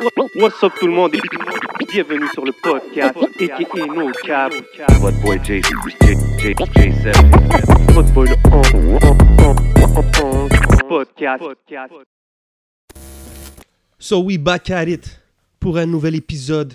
What's up tout le monde? Et bienvenue sur le podcast aka No Cap. What boy J, J, J, J7. Votre boy le on- on- on- on- podcast. So we back at it pour un nouvel épisode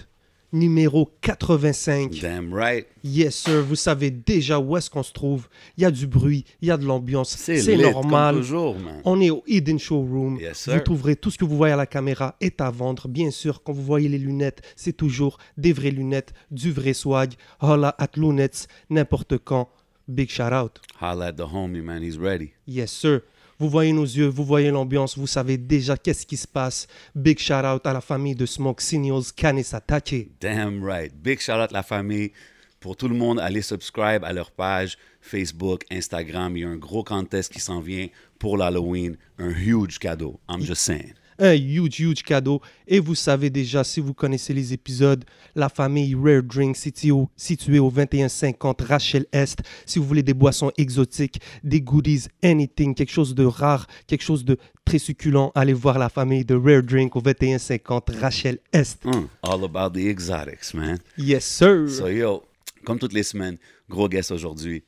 numéro 85. Damn right. Yes sir, vous savez déjà où est-ce qu'on se trouve. Il y a du bruit, il y a de l'ambiance, c'est normal. Comme toujours, man. On est au Hidden Showroom. Yes, sir. vous trouverez tout ce que vous voyez à la caméra est à vendre. Bien sûr, quand vous voyez les lunettes, c'est toujours des vraies lunettes, du vrai swag. Holla at Lunettes, n'importe quand. Big shout out. Holla at the homie, man. He's ready. Yes, sir. Vous voyez nos yeux, vous voyez l'ambiance, vous savez déjà qu'est-ce qui se passe. Big shout out à la famille de Smoke Signals, Kanesatake. Damn right. Big shout out la famille. Pour tout le monde, allez subscribe à leur page Facebook, Instagram. Il y a un gros contest qui s'en vient pour l'Halloween. Un huge cadeau. I'm just saying. Un huge, huge cadeau. Et vous savez déjà, si vous connaissez les épisodes, la famille Rare Drink située au, située au 2150 Rachel Est. Si vous voulez des boissons exotiques, des goodies, anything, quelque chose de rare, quelque chose de très succulent, allez voir la famille de Rare Drink au 2150 Rachel Est. Mm, all about the exotics, man. Yes, sir. So, yo, comme toutes les semaines, gros guest aujourd'hui.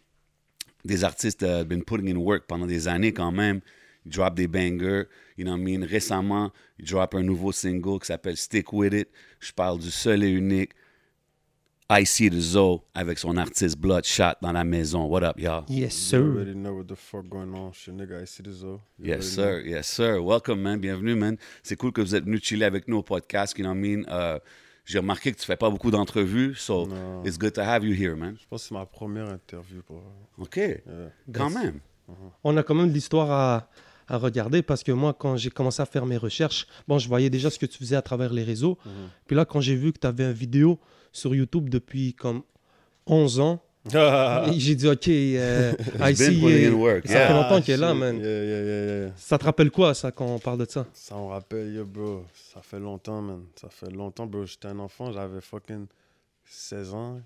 Des artistes uh, been putting in work pendant des années quand même. Ils drop des bangers. You know what I mean? Récemment, ils drop un nouveau single qui s'appelle Stick With It. Je parle du seul et unique Icy the Zoe avec son artiste Bloodshot dans la maison. What up, y'all? Yes, You sir. already know what the fuck going on. Shit, nigga, I see this though. You Yes, sir. Yes, sir. Welcome, man. Bienvenue, man. C'est cool que vous êtes venu chiller avec nous au podcast. You know what I mean? Euh, J'ai remarqué que tu fais pas beaucoup d'entrevues, so it's good to have you here, man. Je pense que c'est ma première interview pour. OK. Yeah. Quand même. on a quand même de l'histoire à, à regarder parce que moi, quand j'ai commencé à faire mes recherches, bon, je voyais déjà ce que tu faisais à travers les réseaux. Mhm. Puis là, quand j'ai vu que tu avais une vidéo sur YouTube depuis comme 11 ans, et j'ai dit, OK, euh, euh, work, ça yeah. fait longtemps qu'il est là, man. Yeah, yeah, yeah, yeah. Ça te rappelle quoi, ça, quand on parle de ça? Ça me rappelle, yo, bro. Ça fait longtemps, man. Ça fait longtemps, bro. J'étais un enfant, j'avais fucking 16 ans.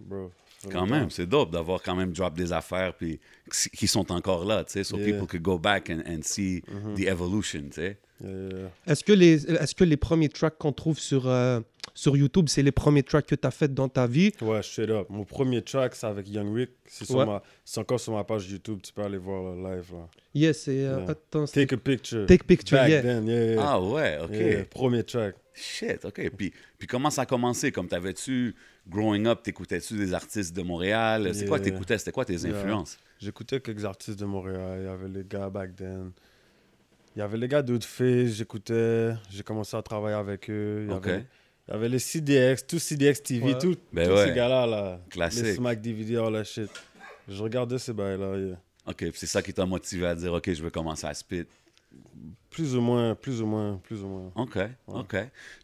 Bro. Quand même, c'est dope d'avoir quand même drop des affaires puis qui sont encore là, tu sais, so Yeah. people could go back and, and see Mhm. the evolution, tu sais. Yeah, yeah, yeah. Est-ce que, les, est que les premiers tracks qu'on trouve sur, euh, sur YouTube, c'est les premiers tracks que tu as fait dans ta vie? Ouais, straight up. Mon premier track, c'est avec Young Rick. C'est sur Ouais. ma- c'est encore sur ma page YouTube. Tu peux aller voir le live, là. Yes, c'est. euh, Yeah. attends, Take a picture. Take Picture, Back yeah. then, yeah, yeah. Ah ouais, OK. Yeah, Premier track. Shit, OK. Puis, puis comment ça a commencé? Comme t'avais-tu, growing up, t'écoutais-tu des artistes de Montréal? C'est quoi Yeah. t'écoutais? C'était quoi tes Yeah. influences? J'écoutais quelques artistes de Montréal. Il y avait les gars back then. Il y avait les gars d'Outface, j'écoutais. J'ai commencé à travailler avec eux. Il y, OK. avait, il y avait les CDX, tout CDX TV, Ouais. tout- Ben tous ouais. ces gars-là. Là, Classique. Les Smack DVD, all that shit. Je regardais ces bails-là. yeah. OK, puis c'est ça qui t'a motivé à dire, OK, je veux commencer à spit. Plus ou moins, plus ou moins, plus ou moins. OK, OK.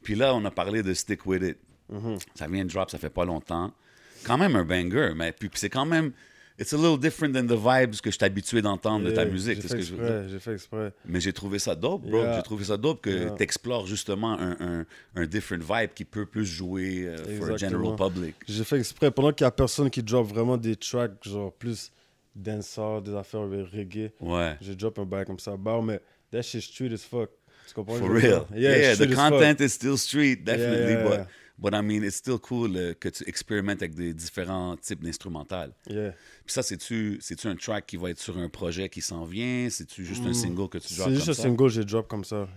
Puis là, on a parlé de Stick With It. Mhm. Ça vient de drop, ça fait pas longtemps. Quand même un banger, mais puis c'est quand même... It's a little different than the vibes que je suis habitué d'entendre de ta musique. J'ai c'est ce fait que je veux dire. exprès, j'ai fait exprès. Mais j'ai trouvé ça dope, bro. Yeah. J'ai trouvé ça dope que Yeah. tu explores justement un, un, un different vibe qui peut plus jouer euh, for a general public. J'ai fait exprès. Pendant qu'il y a personne qui drop vraiment des tracks, genre plus dancehall, des affaires reggae, Ouais. j'ai drop un bail comme ça. Bah, mais that shit street as fuck. Tu comprends? For real. Yeah, Yeah, the content is still street, definitely. But, but I mean, it's still cool euh, que tu expérimentes avec des différents types d'instrumentales. Yeah. Puis ça, c'est-tu c'est-tu un track qui va être sur un projet qui s'en vient? C'est-tu juste un single que tu drops Mm. C'est comme juste un ça? single, j'ai drop comme ça.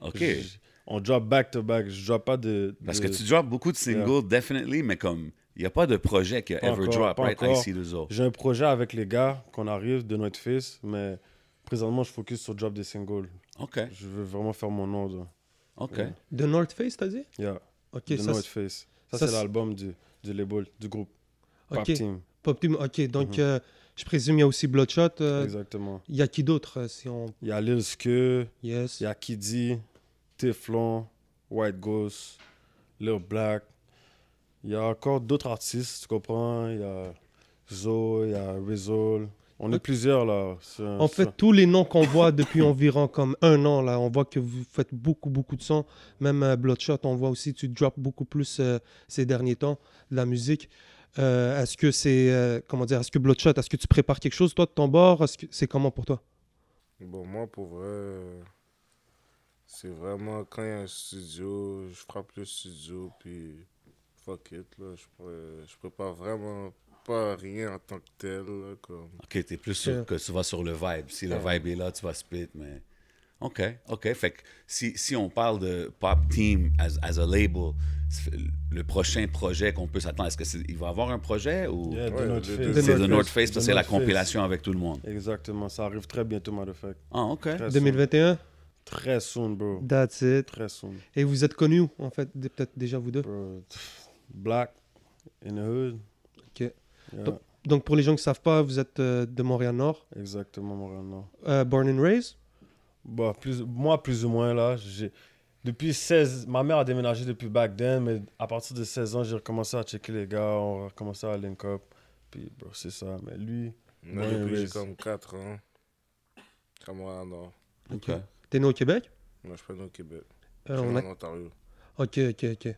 OK. J- On drop back to back. Je drop pas de. Parce que tu drops beaucoup de singles, definitely, mais comme, il n'y a pas de projet qui a Pas ever encore, drop, right? encore. I see the J'ai un projet avec les gars qu'on arrive de notre face, mais présentement, je focus sur drop des singles. OK, Je veux vraiment faire mon nom. là. OK. Yeah. De North Face, t'as dit? Yeah. Ok, de ça. North c'est- Face. Ça, ça, c'est l'album du, du label, du groupe. Pop. Team. Pop Team, ok, donc Mhm. euh, je présume il y a aussi Bloodshot. euh, Exactement. Il y a qui d'autre euh, si on... Il y a Lil Ske, Yes. il y a Kiddy, Teflon, White Ghost, Lil Black. Il y a encore d'autres artistes, tu comprends? Il y a Zo, il y a Rizol. On est plusieurs là. En fait, tous les noms qu'on voit depuis environ comme un an, là, on voit que vous faites beaucoup, beaucoup de sons. Même euh, Bloodshot, on voit aussi tu drops beaucoup plus euh, ces derniers temps de la musique. Euh, est-ce que c'est, euh, comment dire, est-ce que Bloodshot, est-ce que tu prépares quelque chose, toi, de ton bord? Est-ce que c'est comment pour toi? Bon, moi, pour vrai, C'est vraiment quand il y a un studio, je frappe le studio, puis fuck it, là. Je pourrais, je prépare vraiment pas rien en tant que tel, là, comme. OK, t'es plus sûr que tu vas sur le vibe. Si le vibe est là, tu vas split, mais... OK, OK. Fait que si, si on parle de Pop Team as, as a label, le prochain projet qu'on peut s'attendre, est-ce qu'il va y avoir un projet ou? Yeah, Ouais, c'est North The North Face. Parce que c'est la Face. compilation avec tout le monde? Exactement, ça arrive très bientôt, matter of fact. Ah, OK. Très soon. 2021, Très soon, bro. that's it. Très soon. Et vous êtes connus en fait, peut-être déjà vous deux? Bro. Black, in the hood. Ok. Donc- Donc pour les gens qui ne savent pas, vous êtes euh, de Montréal-Nord, exactement, Montréal Nord. euh, born and raised? Bah, plus, moi, plus ou moins, là, j'ai... Depuis 16... Ma mère a déménagé depuis back then, mais à partir de 16 ans, j'ai recommencé à checker les gars, on a recommencé à link up. Puis, bro, c'est ça. Mais lui, Moi, j'ai comme 4 ans. À moi, non. OK. T'es né au Québec? Moi, je suis pas au Québec. Euh, je suis on a- en Ontario. Ok, ok, ok.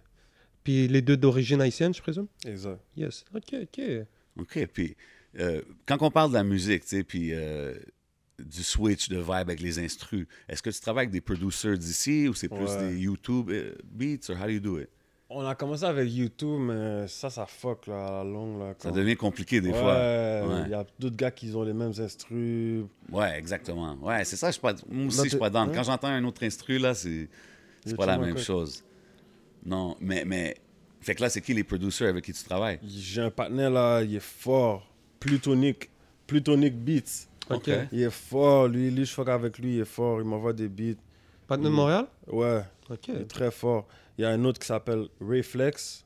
Puis les deux d'origine haïtienne, je présume? Exact. Yes. Ok, ok. OK. Puis, euh, quand on parle de la musique, tu sais, puis euh, du switch de vibe avec les instrus, est-ce que tu travailles avec des producers d'ici ou c'est plus Ouais. des YouTube euh, beats or how do you do it? On a commencé avec YouTube, mais ça, ça fuck, là, à la longue, là. Ça devient compliqué des ouais, fois. il y a d'autres gars qui ont les mêmes instrus. Ouais, exactement. Ouais, c'est ça, je suis pas, moi aussi, je suis pas dans. Quand j'entends un autre instru, là, c'est pas la même chose. Non, mais, mais. Fait que là, c'est qui les producers avec qui tu travailles? J'ai un partenaire, là, il est fort. Plutonic. Plutonic Beats. Ok. Il est fort, lui, lui, je fuck avec lui, il est fort, il m'envoie des beats. Pas de. Montréal? Ouais, Ok. il est très fort. Il y a un autre qui s'appelle Rayflex.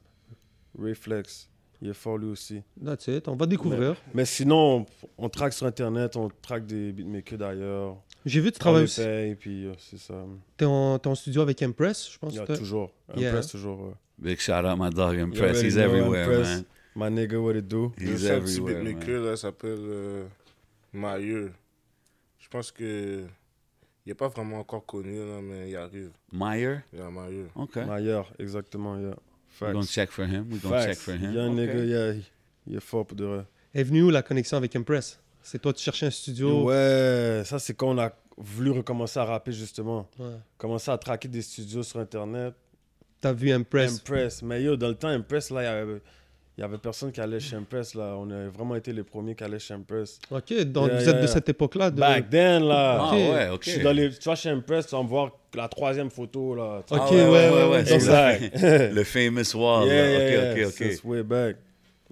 Rayflex, il est fort lui aussi. That's it. On va découvrir. Mais sinon, on, on traque sur Internet, on traque des beatmakers d'ailleurs. J'ai vu, tu travailles les aussi. paye, puis euh, c'est ça. T'es en, en studio avec Impress, je pense. Il y a que t'as- toujours. Yeah. Impress, toujours. ouais. Big shout out my dog Impress. He's everywhere, Impress. man. My nigga, what it do? Il y a He's un petit everywhere, man. beatmaker, là, s'appelle euh, Mailleux. Je pense que. Il n'est pas vraiment encore connu, là, mais il arrive. Meyer? Il y a Mailleux. OK. Meilleur, exactement, yeah. We're gonna Facts. check for him. We're gonna Facts. check for him. Young OK. nigga, yeah, il- il est fort pour de vrai. est venue où la connexion avec Impress? C'est toi, tu cherchais un studio? Ouais, ça c'est quand on a voulu recommencer à rapper justement. Ouais. Commencer à traquer des studios sur internet. T'as vu Impress? Impress. Mais yo, dans le temps, Impress, là, il y avait, il y avait personne qui allait chez Impress, là. On a vraiment été les premiers qui allaient chez Impress. Ok, donc Yeah, vous yeah, êtes de yeah. cette époque-là de... Back then, là. Ah ouais, OK. Je suis dans les, tu vas chez Impress, tu vas me voir la troisième photo, là. Ok, Ah ouais, ouais, ouais. c'est Exact. Le, le famous wall. Yeah, là. yeah, OK, yeah. OK, OK. Since way back.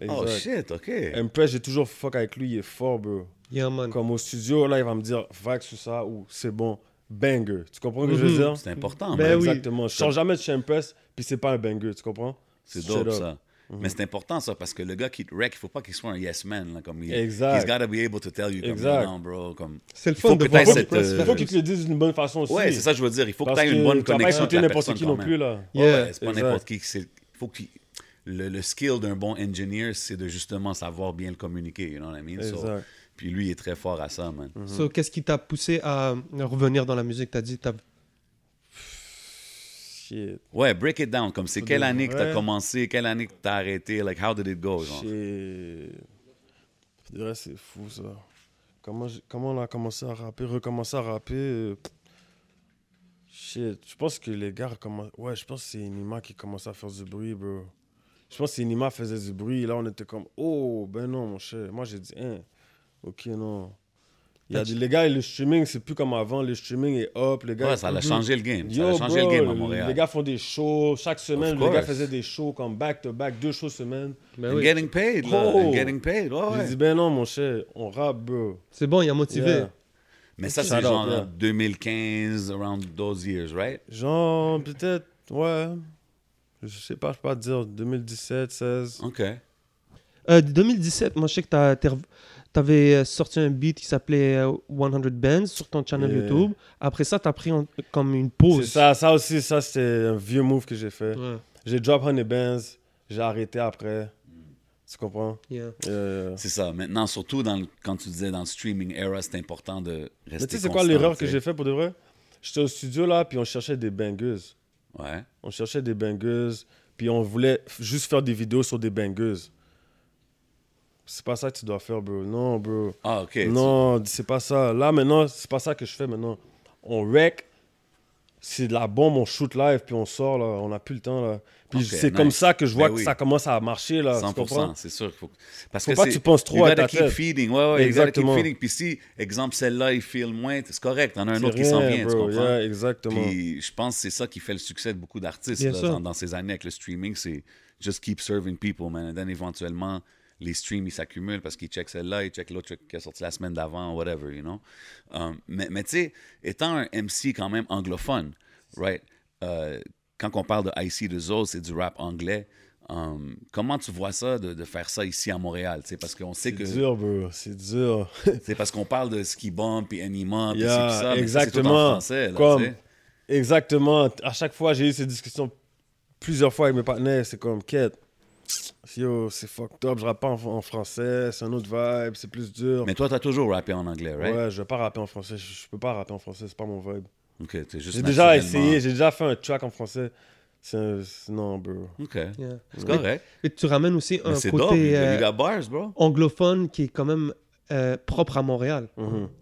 Oh shit, OK. Impress, j'ai toujours fuck avec lui, il est fort, bro. Yeah, man. Comme au studio, là, il va me dire vague sur ça ou c'est bon, banger. Tu comprends ce que je veux Mhm. dire? C'est important, Ben man. oui. Exactement. Je sors jamais de chez Impress, puis c'est pas un banger, tu comprends? C'est dope, ça. Mhm. Mais c'est important, ça, parce que le gars qui te wreck, il faut pas qu'il soit un yes man. Là, comme il, Exact. He's gotta be able to tell you, comme, Exact. non, bro, comme... C'est le faut fun que de voir cette, euh, Il faut qu'ils te le disent d'une bonne façon aussi. Ouais, c'est ça que je veux dire. Il faut que Parce tu aies une bonne vas pas connexion avec écouter la n'importe personne qui quand non même. plus, là. Ouais, Yeah, ouais, c'est pas n'importe qui. faut qu'il... Le, le skill d'un bon engineer, c'est de justement savoir bien le communiquer, you know what I mean? So, Exact. Puis lui, il est très fort à ça, man. So, qu'est-ce qui t'a poussé à revenir dans la musique? T'as dit, t'as... Shit. Ouais, break it down. Comme c'est quelle année que t'as commencé, quelle année que t'as arrêté, like how did it go, genre? Shit. C'est fou, ça. Comment, comment on a commencé à rapper, recommencer à rapper euh, Shit. Je pense que les gars recommencent... Ouais, je pense que c'est Inima qui commençait à faire du bruit, bro. Je pense que Inima faisait du bruit. Là, on était comme, oh, ben non, mon cher. Moi, j'ai dit, hein, ok, non. Il y a des, les gars, le streaming, c'est plus comme avant. Le streaming est up. Les gars, Ouais, ça a changé le game. Ça a changé bro, le game à Montréal. Les gars font des shows chaque semaine. Les gars faisaient des shows comme back to back, deux shows semaine. Ben And oui. getting paid, là. Oh. And getting paid, ouais, ouais. dit, ben non, mon cher, on rappe, bro. C'est bon, il a motivé. Yeah. Mais ça, c'est genre yeah. en 2015, around those years, right? Genre, peut-être, ouais. Je sais pas, je peux pas te dire, 2017, 16. OK. Euh, 2017, moi je sais que t'as- t'es rev- t'avais euh, sorti un beat qui s'appelait euh, 100 Bands sur ton channel Yeah. YouTube. Après ça, t'as pris en- comme une C'est pause. ça, ça aussi, ça, c'est un vieux move que j'ai fait. Ouais. J'ai drop Honey Bands, j'ai arrêté après. Tu comprends? Yeah. Euh, C'est ça. Maintenant, surtout dans le- quand tu disais dans le streaming era, c'est important de rester Mais tu sais, c'est quoi l'erreur tu que j'ai fait pour de vrai? J'étais au studio là, puis on cherchait des bangers. Ouais. On cherchait des bangers, puis on voulait juste faire des vidéos sur des bangers. C'est pas ça que tu dois faire, bro. Non, bro. Ah, OK. tu- Non, c'est pas ça. Là, maintenant, c'est pas ça que je fais maintenant. On rec c'est de la bombe, on shoot live, puis on sort, là. On n'a plus le temps, là. Puis Ok, c'est nice. comme ça que je vois Ben que oui. ça commence à marcher, là. Tu 100%, comprends? c'est sûr. Faut... Parce Faut que pas que tu penses trop you à gotta ta keep tête. feeding. Ouais, ouais, you gotta keep Exactement. feeding. Puis si, exemple, celle-là, il feel moins, c'est correct. T'en as un autre qui s'en rien, vient, tu bro. comprends? Yeah, exactement. Puis je pense que c'est ça qui fait le succès de beaucoup d'artistes dans, dans ces années avec le streaming. C'est just keep serving people, man. And then éventuellement, les streams, ils s'accumulent parce qu'ils checkent celle-là, ils checkent l'autre qui est sorti la semaine d'avant, whatever, you know. Um, mais mais tu sais, étant un MC quand même anglophone, right? euh, quand on parle de IC de Zo, c'est du rap anglais. Um, comment tu vois ça de, de faire ça ici à Montréal? tu sais, Parce qu'on sait C'est que dur, bro. C'est dur. c'est parce qu'on parle de ski bump et anima, puis Yeah, ça, mais ça, c'est tout en exactement. français. Là, Comme-. Exactement. À chaque fois, j'ai eu ces discussions plusieurs fois avec mes partenaires. C'est comme, quête. Yo, c'est fucked up. Je rappe pas en, en français. C'est un autre vibe. C'est plus dur. Mais toi, t'as toujours rappé en anglais, right? Ouais, je vais pas rapper en français. Je, je peux pas rapper en français. C'est pas mon vibe. Ok, t'es juste J'ai déjà essayé. J'ai déjà fait un track en français. C'est un- Non, bro. Ok, Yeah. c'est correct. Et tu ramènes aussi un dope, côté you euh, got bars, bro. anglophone qui est quand même euh, propre à Montréal.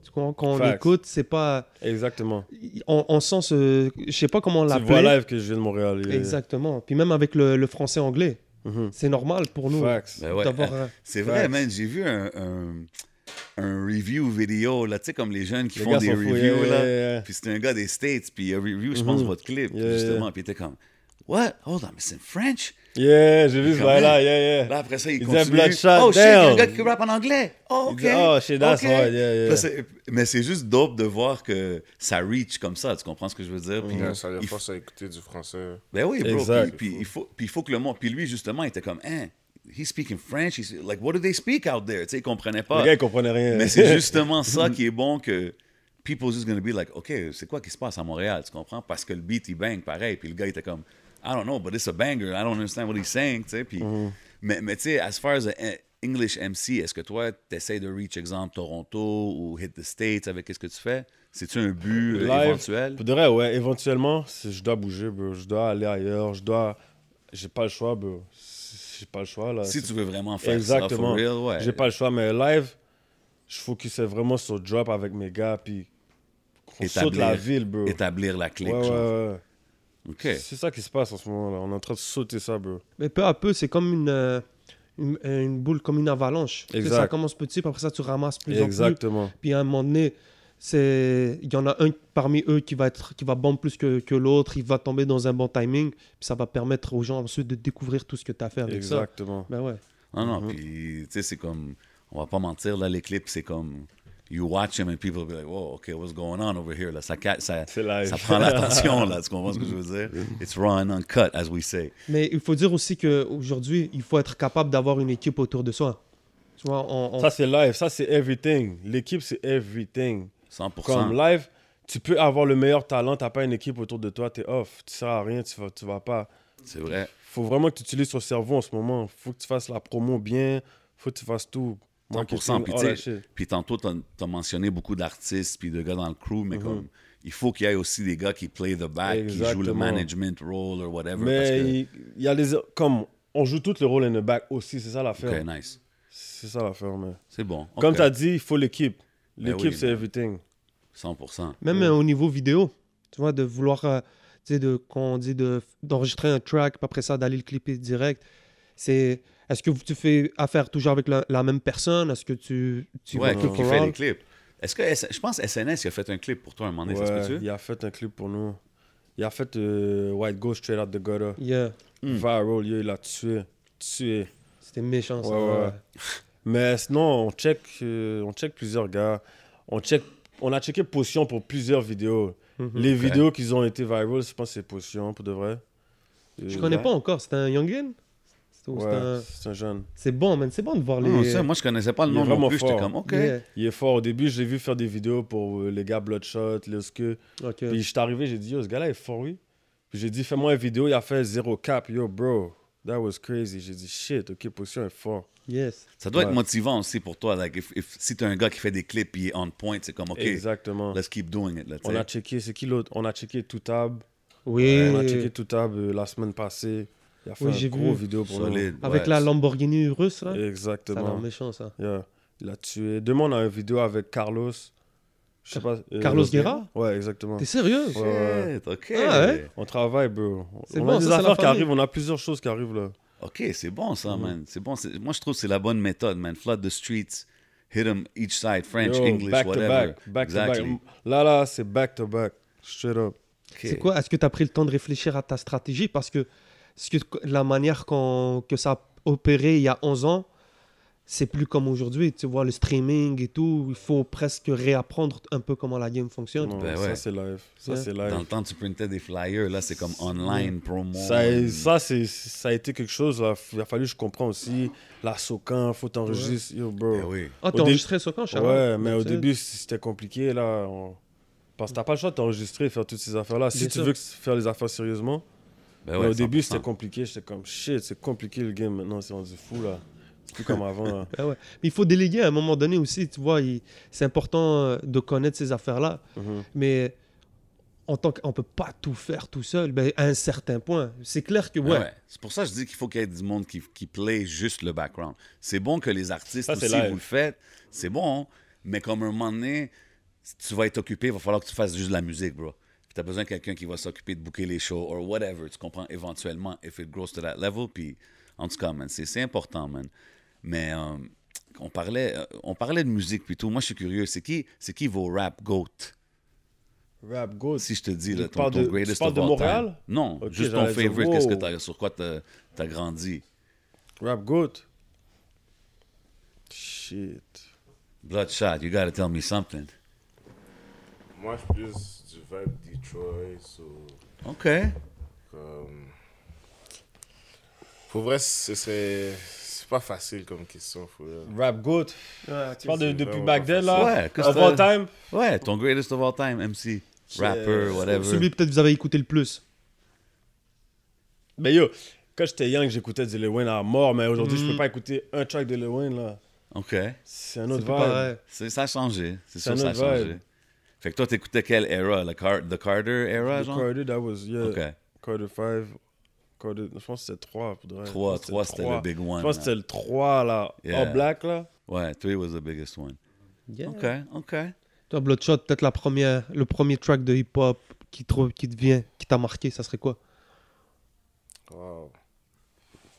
Tu comprends? Quand on Facts. écoute, c'est pas. Exactement. On, on sent ce. Je sais pas comment on Tu vois l'appelle. live que je viens de Montréal. Exactement. Puis même avec le, le français-anglais, Mhm. c'est normal pour nous ouais. d'avoir. euh, C'est vrai, Facts. man. J'ai vu un, un, un review vidéo, là, tu sais, comme les jeunes qui Les font des reviews, yeah, là. yeah, yeah. Puis c'était un gars des States, puis il a review, je pense, Mhm. votre clip, Yeah, justement. yeah. Puis il était comme, What? Hold on, mais c'est in French? Yeah, j'ai vu ce bail-là. Yeah, yeah. Là, après ça, il Il continue. disait Bloodshot, oh shit, il y a un gars qui rappe en anglais. Oh, ok. disait, oh, shit, that's ok. hard, yeah, yeah. Mais c'est juste dope de voir que ça reach comme ça, tu comprends ce que je veux dire? Puis, Ouais, ça il force à écouter du français. Ben oui, bro. Exact. Puis, puis il faut, puis il faut que le monde. Puis lui, justement, il était comme, hein, he's speaking French. He's, like, what do they speak out there? Tu sais, il comprenait pas. Le gars, il comprenait rien. Mais c'est justement ça qui est bon que people just gonna be like, OK, c'est quoi qui se passe à Montréal? Tu comprends? Parce que le beat, il bang pareil. Puis le gars, il était comme, I don't know, but it's a banger. I don't understand what he's saying. Tu sais, puis, Mm-hmm. Mais, mais tu sais, as far as a eh, English MC, est-ce que toi, tu essaies de reach, exemple, Toronto ou hit the States avec ce que tu fais? C'est-tu un but euh, Live, éventuel? Pour de vrai, ouais, éventuellement, si je dois bouger, bro. Je dois aller ailleurs. Je dois. J'ai pas le choix, bro. J'ai pas le choix, là. Si tu veux vraiment faire Exactement. ça for real, ouais. J'ai pas le choix, mais live, je focusais vraiment sur drop avec mes gars, puis qu'on saute Établir- la ville, bro. Établir la clique, Ouais, ouais, ouais. C'est ça qui se passe en ce moment, là. On est en train de sauter ça, bro. Mais peu à peu, c'est comme une, euh, une, une boule, comme une avalanche. Tu sais, Exact. Ça commence petit, puis après ça, tu ramasses plus en plus. Exactement. Puis à un moment donné, c'est il y en a un parmi eux qui va être qui va bomber plus que, que l'autre, il va tomber dans un bon timing, puis ça va permettre aux gens ensuite de découvrir tout ce que tu as fait avec ça. Exactement. Ben ouais. Non, non, Mhm. puis, tu sais, c'est comme, on va pas mentir, là, les clips, c'est comme, you watch them and people will be like, wow, OK, what's going on over here? Là, ça, ça, ça prend l'attention, là, tu comprends ce que je veux dire? It's raw and uncut, as we say. Mais il faut dire aussi qu'aujourd'hui, il faut être capable d'avoir une équipe autour de soi. Tu vois, on, on- Ça, c'est live. Ça, c'est everything. L'équipe, c'est everything. 100%. Comme live, tu peux avoir le meilleur talent, t'as pas une équipe autour de toi, t'es off. Tu sers à rien, tu vas, tu vas pas. C'est vrai. Faut vraiment que tu utilises ton cerveau en ce moment. Faut que tu fasses la promo bien. Faut que tu fasses tout. 100%. Puis, shit. puis tantôt, tu as, mentionné beaucoup d'artistes puis de gars dans le crew, Mhm. mais comme, il faut qu'il y ait aussi des gars qui play the back, qui jouent le management role or whatever. parce Mais que- il il y a les. Comme on joue tout le rôle in the back aussi, c'est ça l'affaire. OK, nice. C'est ça l'affaire, mais. C'est bon. Comme tu as dit, il faut l'équipe. Ben L'équipe, oui, c'est man. everything. 100%. même euh, au niveau vidéo, tu vois, de vouloir, euh, tu sais, de, quand on dit de- d'enregistrer un track, puis après ça, d'aller le clipper direct, c'est. Est-ce que tu fais affaire toujours avec la, la même personne? Est-ce que tu, tu Ouais, qui, clip qui for fait les clips. Est-ce que, je pense SNS, il a fait un clip pour toi un moment donné, ça se Ouais, peut-tu? il a fait un clip pour nous. Il a fait euh, White Ghost Straight Out the Gutter. Yeah, Hmm. Viral, il a tué. Tué. c'était méchant ça. Ouais. Mais sinon, on check, euh, on check plusieurs gars. On, check, on a checké Potion pour plusieurs vidéos. Mhm. Les vidéos qui ont été viral, je pense que c'est Potion, pour de vrai. Je Euh, connais Ouais. pas encore, c'est un youngin? C'est un- c'est un jeune. C'est bon, man, c'est bon de voir les. Non, ça, moi, je connaissais pas le nom non vraiment plus. J'étais fort. comme, OK. Yeah, Il est fort. Au début, je l'ai vu faire des vidéos pour euh, les gars Bloodshot, les que. ok. Puis je suis arrivé, j'ai dit, yo, ce gars-là est fort, oui. Puis j'ai dit, fais-moi une vidéo. Il a fait zéro cap. Yo, bro, that was crazy. J'ai dit, shit, ok, Potion est fort. Yes. Ça doit être motivant aussi pour toi. Like, if, if- si t'es un gars qui fait des clips et il est on point, c'est comme, OK, Exactement. let's keep doing it. Là, On a checké, c'est qui l'autre? On a checké Toutab. Oui. On a checké Toutab euh, la semaine passée. Il a fait Oui, un j'ai gros vu. vidéo pour Solide. Avec ouais. la Lamborghini russe, là. nous. Ça a l'air Exactement. méchant, ça. Yeah. Il a tué. Demain, on a une vidéo avec Carlos. Je sais pas. euh, Carlos Guerra Ouais, exactement. T'es sérieux? Ouais, ouais. Shit, OK. Ah ouais? On travaille, bro. C'est On bon, a des ça, c'est la affaires qui arrivent, on a plusieurs choses qui arrivent là. OK, c'est bon ça, Mhm. man. C'est bon. C'est- Moi, je trouve que c'est la bonne méthode, man. Flood the streets, hit them each side, French, Yo, English, back whatever. to back. Back exactly. to back. Là, là, c'est back to back. Straight up. C'est quoi Est-ce que tu as pris le temps de réfléchir à ta stratégie? Parce que, que la manière qu'on- que ça a opéré il y a 11 ans, c'est plus comme aujourd'hui. Tu vois, le streaming et tout, il faut presque réapprendre un peu comment la game fonctionne. Non, Ben ça, ouais. c'est live. Ça, Ouais. c'est Dans le live. temps, tu printais des flyers. Là, c'est comme online, promo. Ça, a- ça, c'est, ça a été quelque chose. Là. Il a fallu que je comprenne aussi. La Socan, faut t'enregistrer. Yo, bro. Eh oui. Ah, Au t'as enregistré quand, Charles? Ouais, mais au début, c'était compliqué. là. on- Parce que t'as pas le choix de t'enregistrer et faire toutes ces affaires-là. Si Bien tu sûr. veux faire les affaires sérieusement. Ben ouais, au début, 100%. c'était compliqué. J'étais comme shit, c'est compliqué le game maintenant. C'est rendu fou là. C'est plus comme avant. Là. Ouais. Mais il faut déléguer à un moment donné aussi, tu vois. il- C'est important euh, de connaître ces affaires-là. Mhm. Mais en tant qu'on peut pas tout faire tout seul, ben, à un certain point. C'est clair que, ouais, Ouais. C'est pour ça que je dis qu'il faut qu'il y ait du monde qui, qui play juste le background. C'est bon que les artistes Ça, c'est aussi, live. vous le faites. C'est bon, mais comme un moment donné, si tu vas être occupé, il va falloir que tu fasses juste de la musique, bro. Puis t'as besoin de quelqu'un qui va s'occuper de booker les shows or whatever. Tu comprends éventuellement if it grows to that level. Puis en tout cas, man, c'est c'est important, man. Mais euh, on parlait, euh, on parlait de musique puis tout. Moi, je suis curieux. C'est qui, c'est qui vos rap goat? Rap Goat? Si je te dis Tu là, ton, ton de- tu greatest of de all Montréal? time. Non, juste ton favorite. Qu'est-ce que t'as, sur quoi t'as as grandi? Rap Goat? Shit. Bloodshot, you gotta tell me something. Moi, je suis plus du vibe Detroit, so, OK. comme... Pour vrai, ce serait... C'est pas facile comme question, faut. Rap Goat. tu parles de, depuis back then là? Ouais, que Of all time? Ouais, ton greatest of all time, MC. Rapper, whatever. celui peut-être vous avez écouté le plus. Mais yo, quand j'étais young, j'écoutais du Lil Wayne à mort, mais aujourd'hui, je Mhm. peux pas écouter un track de Lil Wayne là. OK. C'est un autre vibe. ça a changé. C'est sûr, ça a changé. Fait que toi, t'écoutais quelle era? Le Car- The Carter era, The genre? Carter, that was, yeah. Carter 5. Carter, je pense que c'était 3. Pour de vrai. 3, Je pense que 3, c'était le big one. Je pense que c'était le 3 là. Yeah. En black là. Ouais, 3 was the biggest one. Yeah. OK, OK. Toi, Bloodshot, peut-être la première, le premier track de hip-hop qui, te- qui te vient, qui t'a marqué, ça serait quoi? Wow.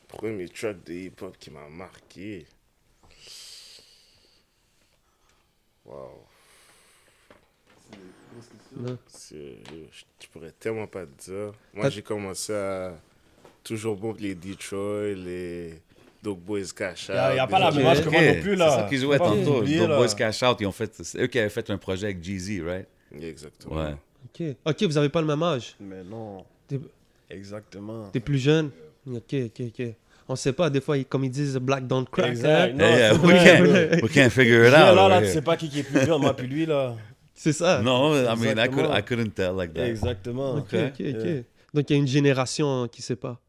Premier track de hip-hop qui m'a marqué. Wow. Je je pourrais tellement pas te dire. Moi, j'ai commencé à toujours bon les Detroit, les Dog Boys Cash a- Out, y a des pas la même âge que moi Ok, non plus, là. C'est ça qu'ils jouaient tantôt. là. Boys Cash Out, ils ont fait, c'est eux qui avaient fait un projet avec Jeezy, right? Exactement. Ouais. Ok, ok, vous avez pas le même âge. Mais non. T'es- Exactement. T'es plus jeune. Ok, ok, ok. On sait pas, des fois, comme ils disent, Black don't crack. Exact. hein. Non, yeah, we, we figure it out. là, là, tu sais pas qui qui est plus vieux, moi puis lui là. C'est ça. No, I mean, I, could. I couldn't tell like that. Exactement. Ok, ok, ok. Yeah. Donc, il y a une génération qui sait pas.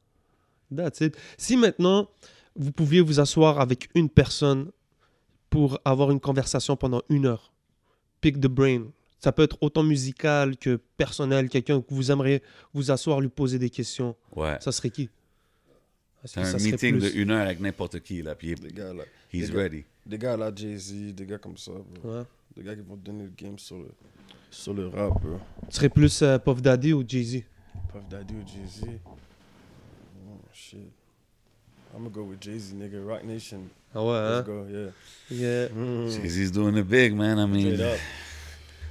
That's it. Si maintenant, vous pouviez vous asseoir avec une personne pour avoir une conversation pendant une heure, pick the brain. Ça peut être autant musical que personnel, quelqu'un que vous aimeriez vous asseoir, lui poser des questions. Ouais. Ça serait qui? Un ça meeting plus- de une heure avec n'importe qui, là, puis Des gars là. he's des gars. ready. Des gars là, Jay-Z, des gars comme ça, bro. Ouais. Des gars qui vont donner le game sur le, sur le rap, bro. Tu serais plus euh, Puff Daddy ou Jay-Z? Puff Daddy ou Jay-Z? Oh shit. I'm gonna go with Jay-Z, nigga. Rock Nation. Ah ouais, hein? Let's go, yeah. Yeah. Mm. Jay-Z's doing it big, man. I mean, Straight up.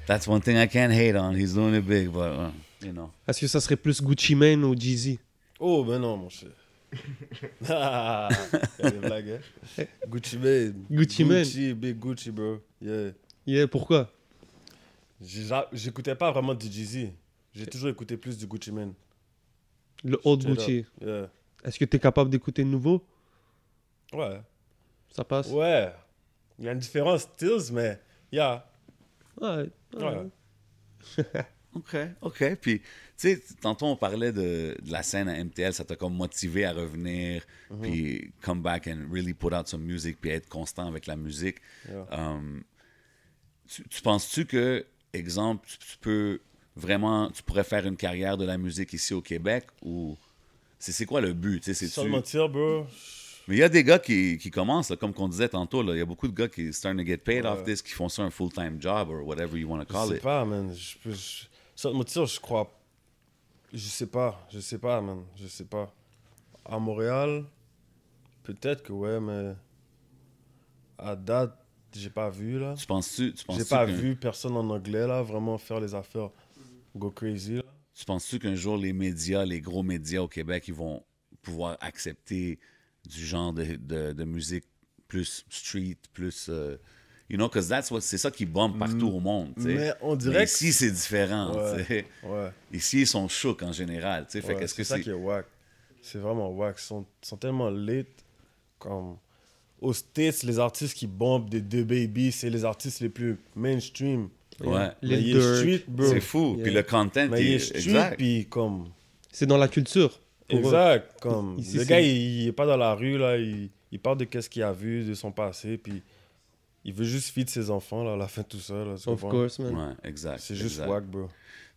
that's one thing I can't hate on. He's doing it big, but, uh, you know. Est-ce que ça serait plus Gucci Mane ou Jeezy Oh, ben non, mon cher. Ah, y a des blagues, hein? Gucci Mane. Gucci Mane. Gucci, big Gucci, bro. Yeah. Yeah, pourquoi? J'écoutais pas vraiment du Jay-Z. J'ai toujours écouté plus du Gucci Mane. Le old Straight Gucci. Yeah. Est-ce que tu es capable d'écouter le nouveau? Ouais. Ça passe? Ouais. Il y a une différence, Stills, mais yeah. Ouais. Ouais. OK, OK. Puis, tu sais, tantôt, on parlait de, de la scène à MTL, ça t'a comme motivé à revenir, puis come back and really put out some music, puis être constant avec la musique. Yeah. Um, tu, tu penses-tu que, exemple, tu, tu peux vraiment, tu pourrais faire une carrière de la musique ici au Québec, ou c'est c'est quoi le but? tu sais, Sans C'est-tu... mentir, bro, Mais il y a des gars qui, qui commencent, là, comme qu'on disait tantôt, il y a beaucoup de gars qui starting to get paid off this, qui font ça un full-time job or whatever you want to Je call sais it. pas, man. Je peux. Je... Ça me tire, je crois. Je sais pas. Je sais pas, man. Je sais pas. À Montréal, peut-être que ouais, mais. À date, j'ai pas vu, là. Tu penses-tu, tu J'ai penses-tu pas qu'un- vu personne en anglais, là, vraiment faire les affaires go crazy, là. Tu penses-tu qu'un jour, les médias, les gros médias au Québec, ils vont pouvoir accepter du genre de, de, de musique plus street, plus... euh, you know, because that's what, c'est ça qui bombe partout au monde, tu sais. Mais on Mais dirait que. ici, c'est différent, Ouais. Ouais. Ici, ils sont chouks en général, tu sais. Fait Ouais, qu'est-ce que c'est ça c'est... qui est wack. C'est vraiment wack. Ils sont, sont tellement late. Comme aux States, les artistes qui bombent des deux baby, c'est les artistes les plus mainstream. Ouais. Durk. street, bro. C'est fou. Yeah. Puis le content, Mais il est est street, exact. puis comme. C'est dans la culture. pour eux. Exact. Comme, Ici, le gars, il, il est pas dans la rue, là. Il, il parle de qu'est-ce qu'il a vu, de son passé, puis il veut juste feed ses enfants, là, à la fin de tout ça. Là, Of comprends? course, man. Ouais, exact. C'est juste exact. wack, bro.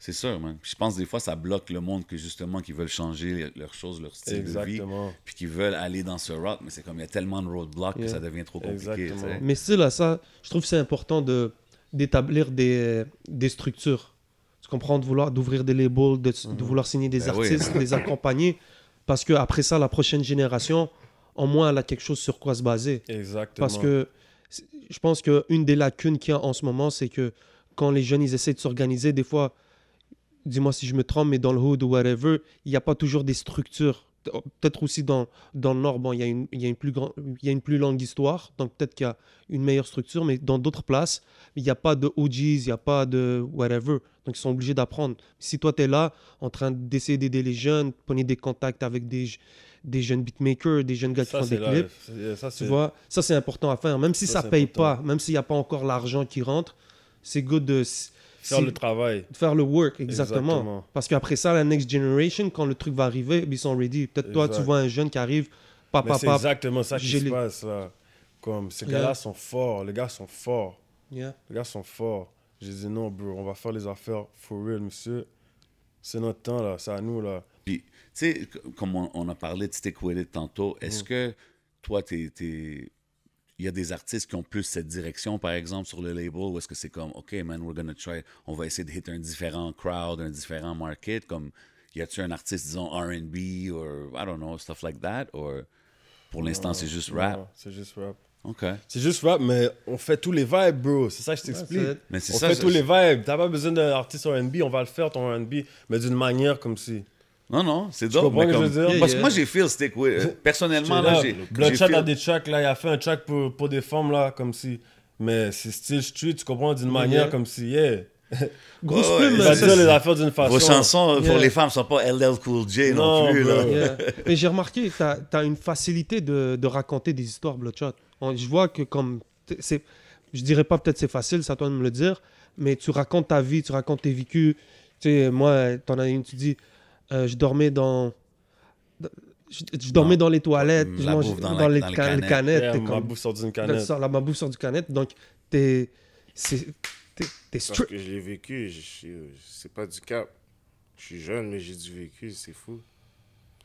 C'est sûr, man. Puis je pense des fois, ça bloque le monde que justement, qui veulent changer leurs choses, leur style de vie, Exactement. puis qui veulent aller dans ce route, mais c'est comme il y a tellement de roadblocks que ça devient trop compliqué. Mais still, à ça, je trouve que c'est important de d'établir des, des structures. Tu comprends, de vouloir d'ouvrir des labels, de, de vouloir signer des Ben artistes, les accompagner. Parce que après ça, la prochaine génération, au moins, elle a quelque chose sur quoi se baser. Exactement. Parce que c'est- je pense qu'une des lacunes qu'il y a en ce moment, c'est que quand les jeunes ils essaient de s'organiser, des fois, dis-moi si je me trompe, mais dans le hood ou whatever, il n'y a pas toujours des structures. Peut-être aussi dans, dans le nord, bon, il y, a une, il y, a une plus grand, il y a une plus longue histoire, donc peut-être qu'il y a une meilleure structure, mais dans d'autres places, il n'y a pas de OGs, il n'y a pas de whatever. Donc ils sont obligés d'apprendre. Si toi, tu es là en train d'essayer d'aider les jeunes, prenez des contacts avec des, des jeunes beatmakers, des jeunes gars qui ça, font des là. clips, Ça, tu vois, ça c'est important à faire. Même si Ça, ça, paye important. pas, même s'il n'y a pas encore l'argent qui rentre, c'est good de, faire le travail. de faire le work, exactement. Exactement. Parce qu'après ça, la next generation, quand le truc va arriver, ils sont ready. Peut-être toi, tu vois un jeune qui arrive, Mais papa, c'est papa. exactement ça qui se les- passe, là. Comme, ces Yeah. gars-là sont forts. Les gars sont forts. Yeah. Les gars sont forts. J'ai dit non, bro, on va faire les affaires for real, monsieur. C'est notre temps, là. C'est à nous, là. Puis, tu sais, comme on, on a parlé de Stick With It tantôt, Mm. est-ce que toi, t'es- il y a des artistes qui ont plus cette direction, par exemple, sur le label, ou est-ce que c'est comme, OK, man, we're gonna try, on va essayer de hit un différent crowd, un différent market, comme, y a-tu un artiste, disons, R&B, or, I don't know, stuff like that, or, pour l'instant, c'est juste rap? C'est juste rap. OK. C'est juste rap, mais on fait tous les vibes, bro. C'est ça que je t'explique. on ça, fait tous les vibes. T'as pas besoin d'un artiste R&B, on va le faire, ton R&B, mais d'une manière comme si. Non, non, c'est dope. mais comme- je veux dire? Parce que Yeah, moi, j'ai feel Stick With It. Personnellement, Là, là, j'ai... Bloodshot feel- a des tracks, là, il a fait un track pour, pour des femmes, là, comme si. Mais c'est style street, tu comprends, d'une manière yeah. comme si, yeah. Ouais, va ça, dire c'est- les affaires d'une façon. Vos chansons euh, pour Yeah. les femmes sont pas LL Cool J non, Non, plus, bro. là. Yeah. Mais j'ai remarqué, tu as, une facilité de, de raconter des histoires, Bloodshot. Je vois que comme... c'est, Je dirais pas peut-être c'est facile, c'est à toi de me le dire, mais tu racontes ta vie, tu racontes tes vécus. Tu sais, moi, t'en as une, tu dis, euh, je dormais dans... Je, je dormais Non. dans les toilettes, je La mangeais bouffe dans les, dans les ca- les canettes. canettes. Yeah, t'es ma comme- bouffe sort d'une canette. la ma bouffe sort du canette, donc t'es... c'est- T'es t'es Parce strict. que je l'ai vécu, je suis- c'est pas du cap. Je suis jeune, mais j'ai du vécu, c'est fou.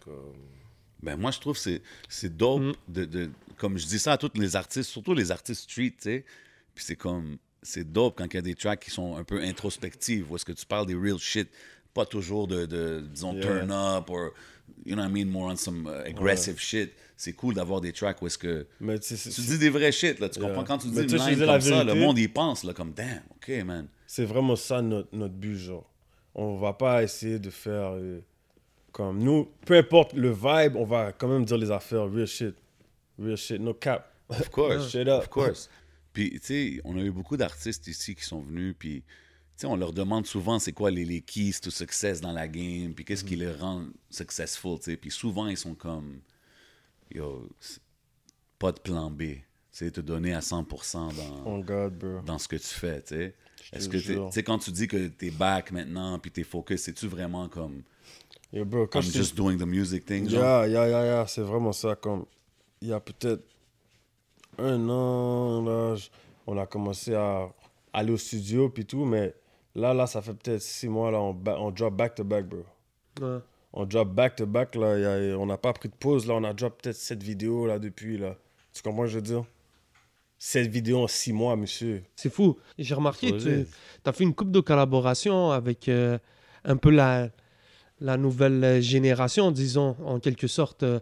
Comme... Ben moi, je trouve que c'est, c'est dope. Mm. De, de- comme je dis ça à tous les artistes, surtout les artistes street, tu sais. Puis c'est comme, c'est dope quand il y a des tracks qui sont un peu introspectives, où est-ce que tu parles des real shit, pas toujours de, de disons, Yeah. turn up, or, you know what I mean, more on some uh, aggressive shit. C'est cool d'avoir des tracks où est-ce que Mais tu dis des vrais shit, là, tu Yeah. comprends? Quand tu dis Mais une line comme la ça, le monde y pense, là, comme, damn, OK, man. c'est vraiment ça notre, notre but, genre. On va pas essayer de faire euh, comme nous, peu importe le vibe, on va quand même dire les affaires real shit. Real shit, no cap. Of course, Straight up. of course. Puis, tu sais, on a eu beaucoup d'artistes ici qui sont venus, puis, on leur demande souvent c'est quoi les, les keys to success dans la game, puis qu'est-ce qui les rend successful, tu sais. Puis souvent, ils sont comme, yo, pas de plan B. Tu sais, te donner à 100% dans, On God, bro. dans ce que tu fais, tu sais. te Est-ce que, tu sais, quand tu dis que t'es back maintenant, puis t'es focus, c'est-tu vraiment comme, Yo, bro, quand I'm just doing the music thing, genre? Yeah, yeah, yeah, yeah, c'est vraiment ça. Comme, il y a peut-être un an, là, on a commencé à aller au studio puis tout, mais là, là, ça fait peut-être six mois, là, on, drop back to back, bro. Ouais. on drop back to back, là. y a- on n'a pas pris de pause, là. On a drop peut-être 7 vidéos, là, depuis, là. Tu comprends ce que je veux dire? 7 vidéos en 6 mois, monsieur. C'est fou. J'ai remarqué, tu as fait une coupe de collaboration avec euh, un peu la, la nouvelle génération, disons, en quelque sorte. Euh,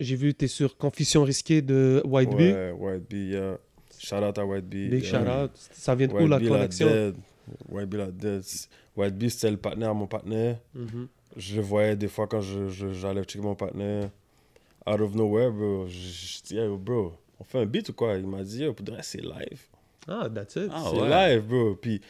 J'ai vu, tu es sur Confession risquée de White Bee. Ouais, White Bee, yeah. Shout out à White Bee. Big yeah. shout out. Ça vient de où la Bee, connexion? White Bee. White Bee, c'était le partenaire à mon partenaire. Mhm. Je le voyais des fois quand je, je- j'allais checker mon partenaire. Out of nowhere, bro. Je, je dis, bro, on fait un beat ou quoi? Il m'a dit, pour de c'est live. Ah, that's it. Ah, c'est ouais. live, bro. Puis,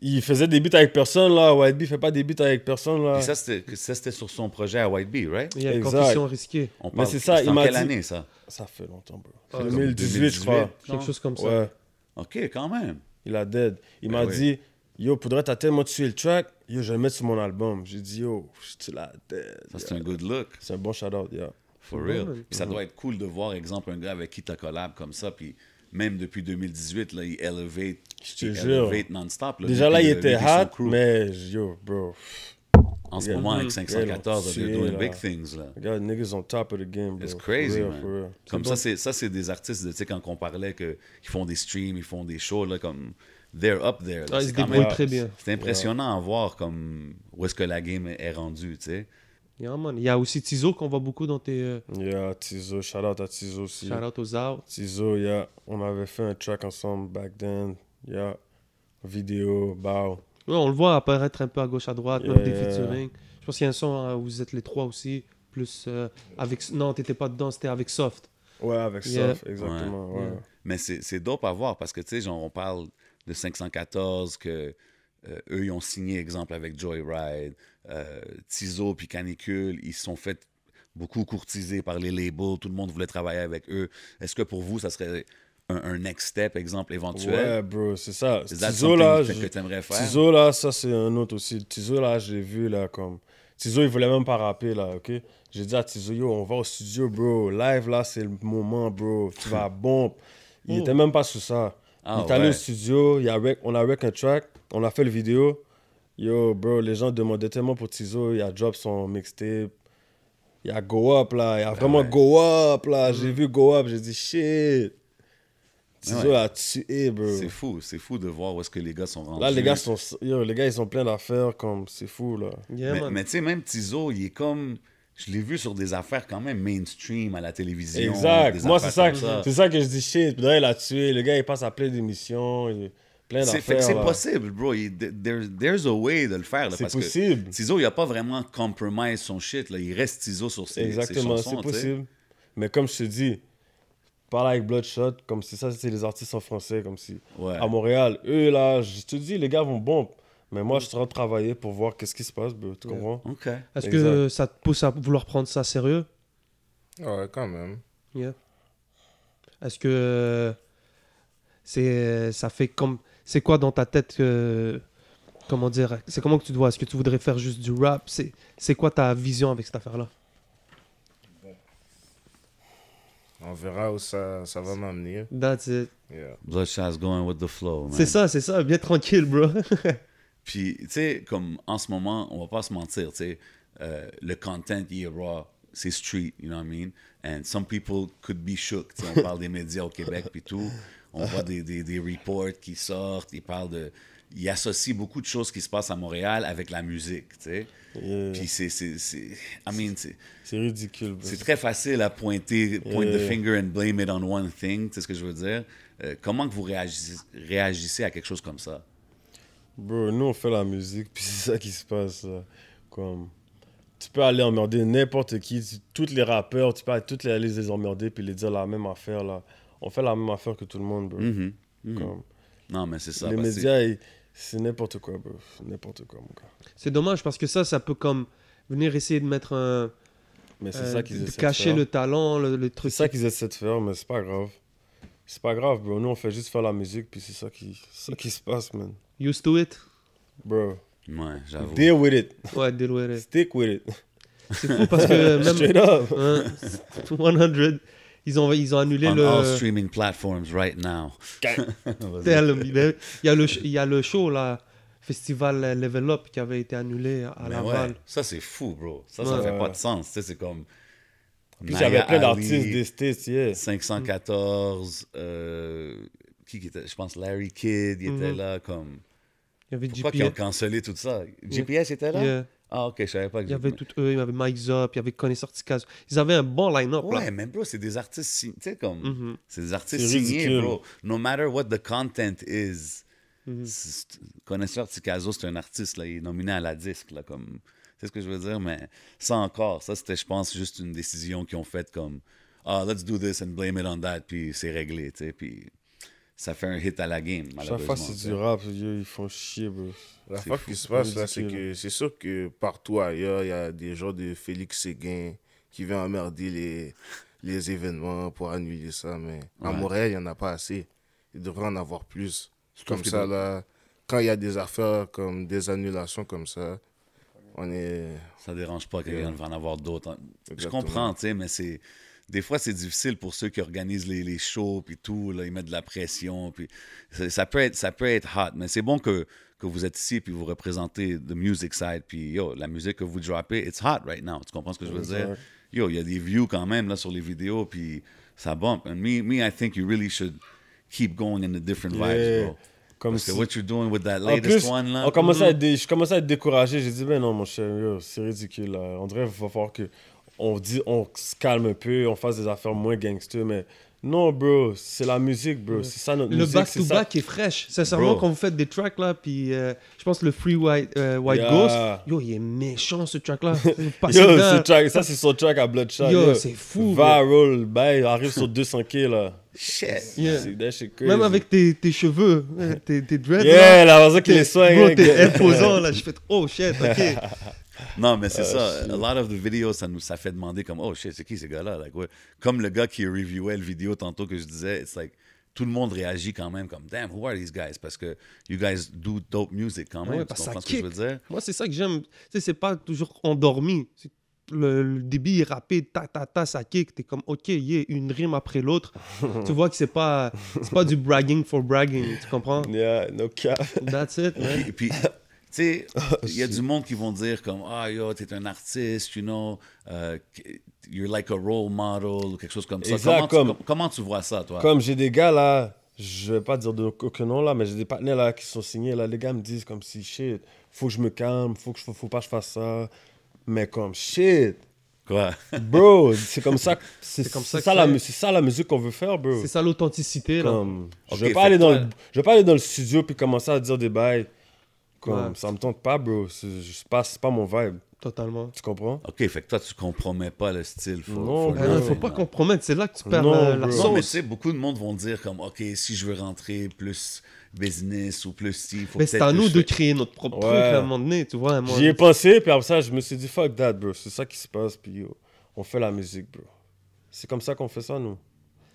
il faisait des beats avec personne, là. White Bee fait pas des beats avec personne, là. Ça, c'était sur son projet à White Bee, right? Il y a Exact. Confession risquée. On Mais c'est ça, il m'a quelle dit- année, ça? Ça fait longtemps, bro. Ah, 2018, je crois. 2018. Quelque chose comme ça. Ouais. OK, quand même. Il a dead. Il Ben m'a oui. dit, yo, faudrait t'as tellement tué le track, yo, je vais le mettre sur mon album. J'ai dit, yo, tu l'as dead. Ça, c'est un good look. C'est un bon shout-out, yeah. For real. Puis ça doit être cool de voir, exemple, un gars avec qui tu collab comme ça, puis même depuis 2018, là, il elevate, Je te il jure. elevate non-stop. là, Déjà là, il était hot, mais yo, bro. En ce Yeah. moment, avec Mhm. 514, Yeah, they're ils doing tué, big là. things, là. Regarde, niggas on top of the game, bro. It's crazy, real, man. Comme ça, bon. c'est ça, c'est des artistes, de- tu sais, quand on parlait qu'ils font des streams, ils font des shows, là, comme... They're up there. là. Ah, ils C'est se débrouillent très bien. C'est impressionnant à voir comme où est-ce que la game est rendue, tu sais. Yeah, man. Il y a aussi Tizo qu'on voit beaucoup dans tes euh, Yeah, Tizo, shout out à Tizo aussi. shout out aux arts. Tizo, yeah, on avait fait un track ensemble back then. Yeah, vidéo, bow. Ouais, on le voit apparaître un peu à gauche, à droite, Yeah, même des yeah. featuring. Je pense qu'il y a un son euh, où vous êtes les trois aussi, plus euh, avec... Non, t'étais pas dedans, c'était avec Soft. Ouais, avec Yeah. Soft, exactement. Ouais. Yeah. Mais c'est c'est dope à voir parce que, tu sais, genre, on parle de 514, que euh, eux, ils ont signé, exemple, avec Joyride, euh, Tizo puis Canicule, ils se sont fait beaucoup courtiser par les labels, tout le monde voulait travailler avec eux. Est-ce que pour vous, ça serait un, un next step, exemple, éventuel? Ouais, bro, c'est ça. Tizo, là, que tu aimerais faire? Tizo, là, ça, c'est un autre aussi. Tizo, là, j'ai vu, là, comme... Tizo, il voulait même pas rapper, là, OK? J'ai dit à Tizo, yo, on va au studio, bro. Live, là, c'est le moment, bro. Tu vas bomber. Il Oh. était même pas sur ça. Ah, il est allé ouais. au studio, il a rec- on a rec un track, on a fait le vidéo. Yo, bro, les gens demandaient tellement pour Tizo, il a drop son mixtape. Il y a Go Up, là. Il y a vraiment ouais. Go Up, là. J'ai vu Go Up, j'ai dit, shit. Tizo Ouais. a tué, bro. C'est fou, c'est fou de voir où est-ce que les gars sont rendus. Là, les gars sont. Yo, les gars, ils ont plein d'affaires, comme. C'est fou, là. Yeah, mais mais tu sais, même Tizo, il est comme. Je l'ai vu sur des affaires quand même mainstream à la télévision. Exact. Moi, c'est ça, c'est ça que je dis shit. Là, il a tué. Le gars, il passe à plein d'émissions. Plein d'affaires. c'est possible, bro. Il- there's, there's a way de le faire. C'est possible. Que Tizo, il a pas vraiment compromise son shit. Là. Il reste Tizo sur ses, ses Exactement, chansons. c'est possible. Mais comme je te dis, parle avec Bloodshot, comme c'est ça, c'est les artistes en français, comme si. Ouais. À Montréal, eux, là, je te dis, les gars vont bon. Mais moi, je suis en train de travailler pour voir qu'est-ce qui se passe, bro. Tu Ouais. comprends? OK. Est-ce que ça te pousse à vouloir prendre ça sérieux? Ouais, quand même. Yeah. Est-ce que c'est ça fait comme c'est quoi dans ta tête que comment dire c'est comment que tu te vois? Est-ce que tu voudrais faire juste du rap? C'est c'est quoi ta vision avec cette affaire là On verra où ça, ça va m'amener. That's it Yeah. Bloodshot's going with the flow, man. c'est ça c'est ça bien tranquille bro Puis, tu sais, comme en ce moment, on va pas se mentir, tu sais, euh, le content, il est raw, c'est street, you know what I mean? And some people could be shook, tu sais, on parle des médias au Québec puis tout, on voit des, des, des reports qui sortent, ils parlent de... Ils associent beaucoup de choses qui se passent à Montréal avec la musique, tu sais. Yeah. Puis c'est... c'est- c'est- I mean, c'est... C'est ridicule, bro. C'est très facile à pointer, point the Yeah. finger and blame it on one thing, tu sais ce que je veux dire? Euh, comment que vous réagissez, réagissez à quelque chose comme ça? Bro, nous on fait la musique, puis c'est ça qui se passe. là. Comme, tu peux aller emmerder n'importe qui, tu- tous les rappeurs, tu peux aller toutes les, aller les emmerder puis les dire la même affaire là. On fait la même affaire que tout le monde, bro. Mhm, mhm. Comme, Non, mais c'est ça. les médias, c'est n'importe quoi, bro. N'importe quoi, mon gars. c'est dommage parce que ça ça peut comme venir essayer de mettre un Mais c'est euh, ça qu'ils de essaient de cacher faire. le talent le, le C'est truc ça qu'ils essaient de faire, mais c'est pas grave. C'est pas grave, bro. Nous on fait juste faire la musique, puis c'est ça qui, c'est ça qui se passe, man. Used to it? Bro, Ouais, j'avoue. deal with it. ouais deal with it. Stick with it. c'est fou parce que même Straight up. hein, 100 ils ont ils ont annulé On le all streaming platforms right now. Vas-y. Tell me, il y a le il y a le show là festival Level Up qui avait été annulé à Laval. ouais, ça c'est fou, bro. Ça, ça fait pas de sens. Tu sais, c'est comme. Puis Naya plein d'artistes des States, yeah. 514, euh, qui qui était, je pense Larry Kidd, il était Mhm. là comme. Il y avait Pourquoi qu'ils ont GPS. cancellé tout ça? GPS était là? Yeah. Ah ok, je savais pas que Il y avait tout eux, il y avait Mike Zop, il y avait Connie Sorticaz. Ils avaient un bon line-up là. Ouais, mais bro, c'est des artistes, sign- tu sais comme, Mhm. c'est des artistes signés, bro. No matter what the content is, c'est- connaisseur Ticazo, c'est un artiste là, il est nominé à la disque là, comme, c'est ce que je veux dire, mais ça encore, ça c'était, je pense, juste une décision qu'ils ont faite comme, ah, let's do this and blame it on that, puis c'est réglé, tu sais, puis ça fait un hit à la game, Chaque malheureusement. fois, c'est du rap, ils font chier, bro. La fois qui se passe, là, c'est que c'est sûr que partout ailleurs, il y a des gens de Félix Séguin qui viennent emmerder les, les événements pour annuler ça. Mais à. Montréal, il n'y en a pas assez. Il devrait en avoir plus. Comme ça, là, quand il y a des affaires comme des annulations comme ça, on est. Ça dérange pas qu'il y Yeah. en va en avoir d'autres. Je comprends, tu sais, mais c'est. Des fois, c'est difficile pour ceux qui organisent les, les shows, puis tout, là, ils mettent de la pression, puis ça peut être, ça peut être hot, mais c'est bon que, que vous êtes ici, puis vous représentez the music side, puis yo, la musique que vous droppez, it's hot right now, tu comprends ce que je veux dire? Yo, il y a des views quand même, là, sur les vidéos, puis ça bump. And me, me, I think you really should keep going in the different vibes, bro. Comme Parce que what you're doing with that latest plus, one, là... on commençait à être dé- je commençais à être découragé. J'ai dit, ben non, mon cher, c'est ridicule. Là. On dirait qu'il va falloir que on, dit, on se calme un peu, on fasse des affaires moins gangster. Mais non, bro, c'est la musique, bro. C'est ça notre Le musique. ça. back-to-back est fraîche. Sincèrement, Bro. quand vous faites des tracks là, puis euh, je pense le Free White, euh, White Yeah. Ghost, yo, il est méchant ce track là. Yo, ce track- ça, c'est son track à Bloodshot. Yo, c'est fou. Viral, il arrive sur 200K, là. Shit! Yeah. C'est that shit crazy. Même avec tes, tes cheveux, euh, tes, tes dreads. Yeah, là, la raison qu'il les soigne. bro, hein, t'es imposant là. Je fais oh shit, ok. Non, mais c'est Ah, ça. A lot of the videos, ça nous ça fait demander comme, oh shit, c'est qui ces gars-là? Like, ouais. Comme le gars qui reviewait le vidéo tantôt que je disais, it's like, tout le monde réagit quand même comme, damn, who are these guys? Parce que you guys do dope music quand même. Ouais, tu parce que comprends ça ce que je kick. veux dire? Moi, c'est ça que j'aime. Tu sais, c'est pas toujours endormi. Le, le débit est rapide, ta ta ta, ça kick. T'es comme, ok, yeah, une rime après l'autre. tu vois que c'est pas, c'est pas du bragging for bragging. Tu comprends? Yeah, no cap. That's it, man. Et puis, sais, il y a du monde qui vont dire comme, ah yo, t'es un artiste, you know, euh, you're like a role model, ou quelque chose comme ça. Exact, comment, tu, comme- com- comment tu vois ça, toi? Comme j'ai des gars là, je vais pas dire de aucun nom là, mais j'ai des partenaires là qui sont signés là. Les gars me disent comme si shit, faut que je me calme, faut que je, faut pas que je fasse ça. Mais comme shit, Quoi? bro, c'est comme ça, que- c'est C'est comme ça ça, la, c'est. ça la musique qu'on veut faire, bro. C'est ça l'authenticité, là. Comme, Ok, je vais pas aller dans le, je vais pas aller dans le studio puis commencer à dire des bails. Comme Ouais. ça me tente pas, bro. C'est pas, c'est pas mon vibe. Totalement. Tu comprends? OK, fait que toi, tu compromets pas le style. For, Non, for Ah non, nothing, faut pas compromettre. C'est là que tu perds Non, la, la bro. Non, mais tu sauce. sais, beaucoup de monde vont dire comme, OK, si je veux rentrer plus business ou plus ci, faut Mais c'est à nous de créer notre propre Ouais. truc à un moment donné, tu vois. J'y ai pensé, puis après ça, je me suis dit, fuck that, bro. C'est ça qui se passe, puis yo, on fait la musique, bro. C'est comme ça qu'on fait ça, nous.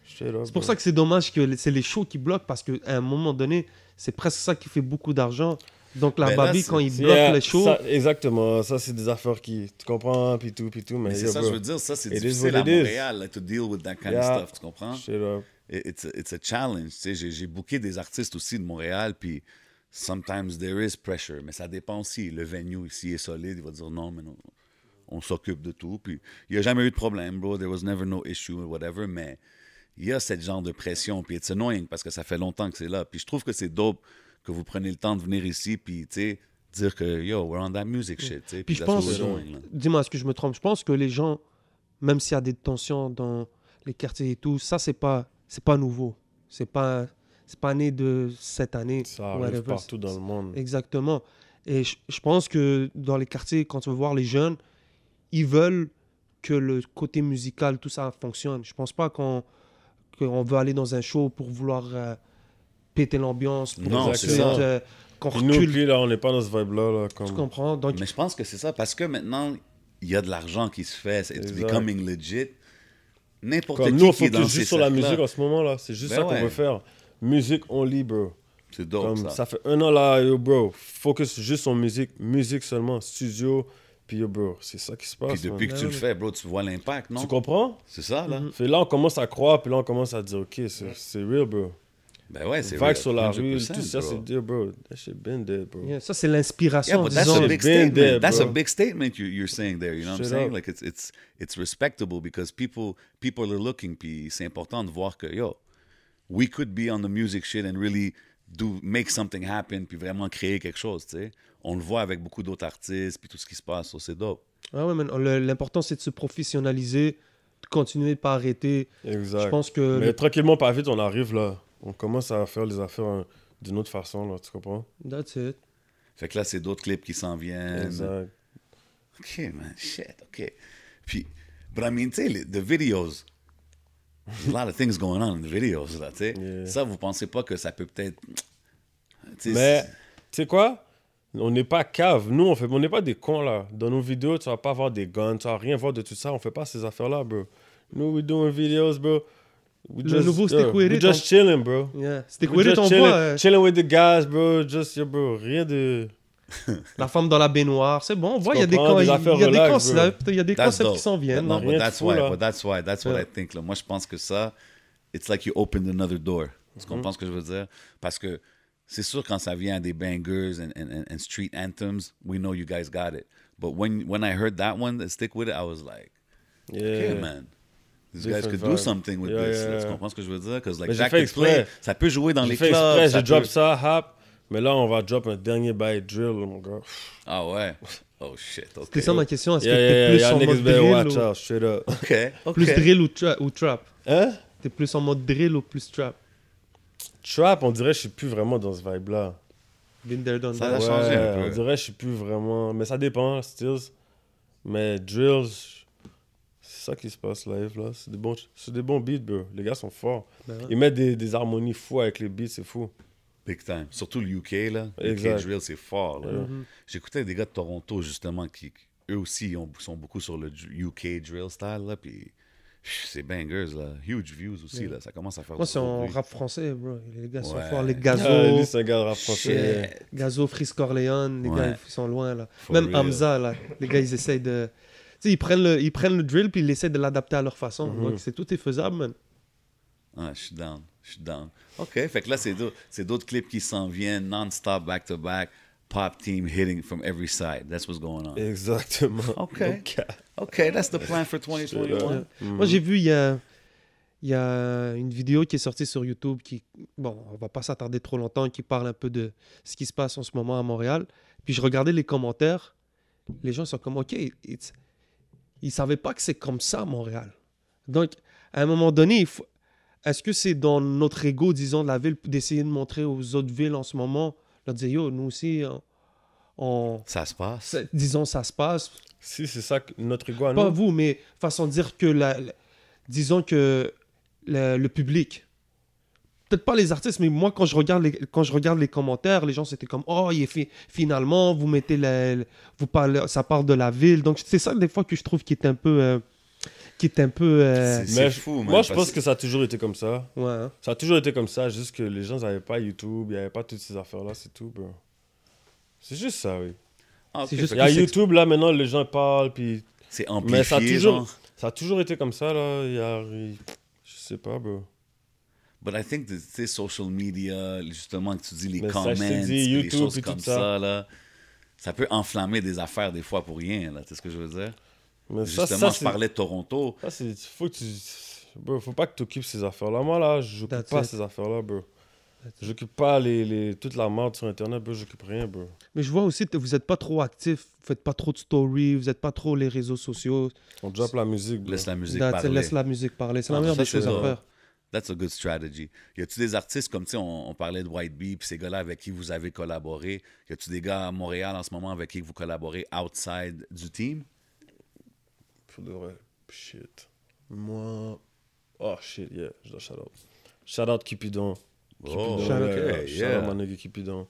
C'est pour ça que c'est dommage que c'est les shows qui bloquent parce qu'à un moment donné, c'est presque ça qui fait beaucoup d'argent. Donc la Babi, quand il bloque yeah, les shows, ça- exactement, ça, c'est des affaires qui. Tu comprends, puis tout, puis tout, mais, Mais c'est ça, bro, je veux dire, ça, c'est difficile à. Montréal, là, to deal with that kind of Yeah. stuff, tu comprends? Straight up. It- It's a, it's a challenge, tu sais, j'ai, booké des artistes aussi de Montréal, puis sometimes there is pressure, mais ça dépend aussi, le venue ici est solide, il va dire non, mais non, on s'occupe de tout, puis il n'y a jamais eu de problème, bro, there was never no issue, or whatever, mais il y a ce genre de pression, puis it's annoying, parce que ça fait longtemps que c'est là, puis je trouve que c'est dope que vous preniez le temps de venir ici, puis, tu sais, dire que, yo, we're on that music shit, tu sais, Puis je pense- dis-moi, est-ce que je me trompe? Je pense que les gens, même s'il y a des tensions dans les quartiers et tout, ça c'est pas, c'est pas nouveau. C'est pas, c'est pas né de cette année. Ça arrive whatever. partout dans le monde. Exactement. Et je, je pense que dans les quartiers, quand tu vas voir les jeunes, ils veulent que le côté musical, tout ça fonctionne. Je pense pas qu'on qu'on veut aller dans un show pour vouloir euh, péter l'ambiance, pour Non, ensuite, c'est ça. euh, qu'on Puis nous, recule. là, on n'est pas dans ce vibe-là. Là, comme... Tu comprends? Donc, Mais je pense que c'est ça, parce que maintenant, il y a de l'argent qui se fait, it's Exact. becoming legit. N'importe qui nous, on qui est dans juste sur la musique en ce moment, là. C'est juste Ben ça qu'on veut faire. Musique only, bro. C'est dope, Comme ça. ça. fait un an là, yo, bro. Focus juste sur musique. Musique seulement. Studio. Puis yo, bro. C'est ça qui se passe. Puis man. depuis que tu le fais, bro, tu vois l'impact, non? Tu comprends? C'est ça, là? Fait là, on commence à croire, puis là, on commence à dire, OK, c'est c'est real, bro. Ben ouais, c'est Vague sur la rue, 100%, tout ça, c'est dead, bro. That shit been dead, bro. Yeah, ça, c'est Yeah, l'inspiration, but that's disons. a big statement. there, that's a big statement you, you're saying there. You know what I'm saying? up. Like it's it's it's respectable because people people are looking. Puis c'est important de voir que yo, we could be on the music shit and really do make something happen. Puis vraiment créer quelque chose. Tu sais, on le voit avec beaucoup d'autres artistes. Puis tout ce qui se passe. So c'est dope. Ah ouais, man, le- l'important, c'est de se professionnaliser, de continuer de pas arrêter. Exact. Je pense que... Mais le- tranquillement, pas vite, on arrive là. On commence à faire les affaires hein, d'une autre façon, là, tu comprends? That's it. Fait que là, c'est d'autres clips qui s'en viennent. Exact. OK, man. Shit, OK. Puis, but I mean, tu sais, les- the videos, there's a lot of things going on in the videos, là, tu sais. Yeah. Ça, vous pensez pas que ça peut peut-être... Mais, c'est- tu sais quoi? On n'est pas cave. Nous, on fait, on n'est pas des cons, là. Dans nos vidéos, tu vas pas voir des guns, tu vas rien voir de tout ça. On fait pas ces affaires-là, bro. Nous, we doing videos, bro. We Le nouveau Stick With we It, just on- chilling, bro. Yeah. C'était We quoi, just on chilling, voit euh, chilling with the guys, bro. Just, yo, bro, rien de... la femme dans la baignoire. C'est bon, on voit, il y a des, des il y a des concepts, il y a des concepts qui s'en viennent. Non, but that's why, but that's why, that's what Yeah. I think. Là. Moi, je pense que ça, it's like you opened another door. Mm-hmm. Tu comprends ce que je veux dire? Parce que c'est sûr, quand ça vient à des bangers and, and, and- and street anthems, we know you guys got it. But when, when I heard that one, Stick With It, I was like, Yeah. okay, man. These guys could do something with Yeah, this. yeah, là. Tu yeah. comprends ce que je veux dire? Because like fait could play, exprès. ça peut jouer dans J'ai les fait clubs. exprès, j'ai drop ça, hap. Mais là, on va drop un dernier bail drill, mon gars. Ah ouais? Oh shit, ok. C'était ça ma question. Est-ce Yeah, que yeah, t'es yeah, plus en mode drill watch ou... out, straight up. Ok. Plus drill ou, tra- ou trap? Hein? T'es plus en mode drill ou plus trap? Trap, on dirait que je suis plus vraiment dans ce vibe-là. Been there, done Ça that. a changé un on peu. dirait que je suis plus vraiment... Mais ça dépend, stills. Mais drills, ça qui se passe live, là. C'est des bons, c'est des bons beats, bro. Les gars sont forts. Ben ouais. Ils mettent des, des harmonies fous avec les beats, c'est fou. Big time. Surtout le UK, là. Le UK Exact. drill, c'est fort, là. Mhm. J'écoutais des gars de Toronto, justement, qui, eux aussi ont- sont beaucoup sur le UK drill style, là, puis c'est bangers, là. Huge views aussi, là. Ça commence à faire Moi, c'est en bruit. rap français, bro. Les gars sont forts. Les Ah, Gazo, lui, c'est un gars de rap français. Shit. Gazo, Fris Corleone, les Ouais. gars, ils sont loin, là. For Même real. Hamza, là. Les gars, ils essayent de... Sais, ils prennent, le, ils prennent le drill, puis ils essaient de l'adapter à leur façon. Mhm. Donc, c'est tout est faisable, man. Ah, je suis down. Je suis down. OK, fait que là, c'est d'autres c'est d'autres clips qui s'en viennent, non-stop, back-to-back. Pop team hitting from every side. That's what's going on. Exactement. OK. OK, that's the plan for 2021. Moi, j'ai vu, il y a, il y a une vidéo qui est sortie sur YouTube qui, bon, on va pas s'attarder trop longtemps, qui parle un peu de ce qui se passe en ce moment à Montréal. Puis je regardais les commentaires. Les gens sont comme, OK, it's- ils savaient pas que c'est comme ça à Montréal. Donc, à un moment donné, faut- est-ce que c'est dans notre ego, disons, de la ville, d'essayer de montrer aux autres villes en ce moment, leur dire, yo, nous aussi, on, on- Ça se passe. disons, ça se passe, Si c'est ça, que notre ego à pas nous. vous, mais façon de dire que la, la- disons que le, le public, peut-être pas les artistes, mais moi quand je regarde les, quand je regarde les commentaires, les gens c'était comme oh il est fi- finalement vous mettez la, la- vous parlez, ça parle de la ville, donc c'est ça des fois que je trouve qui est un peu euh, qui est un peu euh, C'est- Mais fou, man, Moi, je pense que- ça a toujours été comme ça. ouais, hein. Ça a toujours été comme ça, juste que les gens n'avaient pas YouTube, il n'y avait pas toutes ces affaires-là, c'est tout, bro. C'est juste ça, oui. Ah, juste Il y a YouTube, là, maintenant, les gens parlent, puis... C'est amplifié, Mais ça a toujours... genre. Ça a toujours été comme ça, là. Il y a... Je sais pas, bro. But I think que, tu sais, social media, justement, que tu dis les Mais ça, comments, je dis, puis les YouTube choses et tout comme ça. ça, là, ça peut enflammer des affaires des fois pour rien, là. Tu sais ce que je veux dire? Mais Justement, ça, je c'est- parlais de Toronto. Ça, c'est... Faut que tu... Bro, faut pas que tu occupes ces affaires-là. Moi, là, That's pas it. ces affaires-là, bro. J'occupe pas les, les... toute la merde sur Internet, bro. J'occupe rien, bro. mais je vois aussi que vous n'êtes pas trop actif, vous faites pas trop de stories, vous n'êtes pas trop les réseaux sociaux, On drop la musique, bro. Laisse la musique That's parler. laisse la musique parler, c'est la meilleure ça, des choses à ça. faire. That's a good strategy. Y a-tu des artistes comme, tu sais, on, on parlait de White Bee, puis ces gars-là avec qui vous avez collaboré. Y a-tu des gars à Montréal en ce moment avec qui vous collaborez outside du team? Pour de vrai. Shit. Moi. Oh shit, yeah. Je dois shout out. Shout out Cupidon. Oh, Shout out. yeah. okay, Shout out yeah. my nigga Cupidon.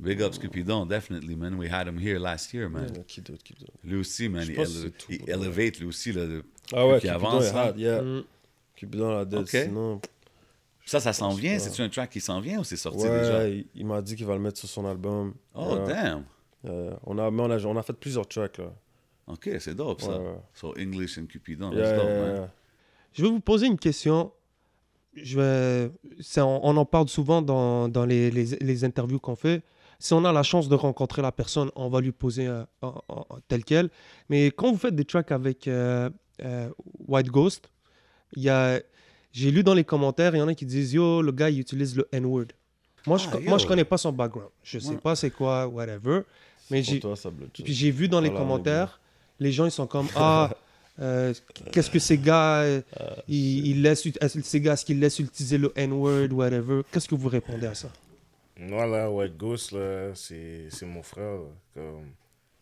Big ups Cupidon, definitely, man. We had him here last year, man. Yeah, Qui d'autre? Lui aussi, man, Je il, ele- c'est tout, il elevate, lui aussi, là. de- Ah ouais, Cupidon avance, est hard, yeah. Mm. Cupidon la dead. Sinon, Ça, ça s'en vient? C'est-tu un track qui s'en vient ou c'est sorti ouais, déjà? il, il m'a dit qu'il va le mettre sur son album. Oh, Yeah. damn. Yeah. on, a, mais on, a, on a fait plusieurs tracks, là. OK, c'est dope, ça. Ouais. So, English and Cupidon, Yeah, that's dope, yeah, man. yeah. Je vais vous poser une question. je vais, on, on en parle souvent dans, dans les, les- les interviews qu'on fait. Si on a la chance de rencontrer la personne, on va lui poser euh, en- en- en- tel quel. Mais quand vous faites des tracks avec euh, euh, White Ghost, y a, j'ai lu dans les commentaires, il y en a qui disent Yo, le gars, il utilise le N-word. Moi, je, Ah, moi, je connais pas son background. Je sais Ouais. pas c'est quoi, whatever. Mais j'ai, toi, ça puis j'ai vu dans les Voilà, commentaires, les gens ils sont comme ah euh, qu'est-ce que ces gars euh, ils, ils laissent ces gars est-ce qu'ils laissent utiliser le N-word whatever? Qu'est-ce que vous répondez à ça? Moi, là, White Ghost, là, c'est c'est mon frère. là. Comme,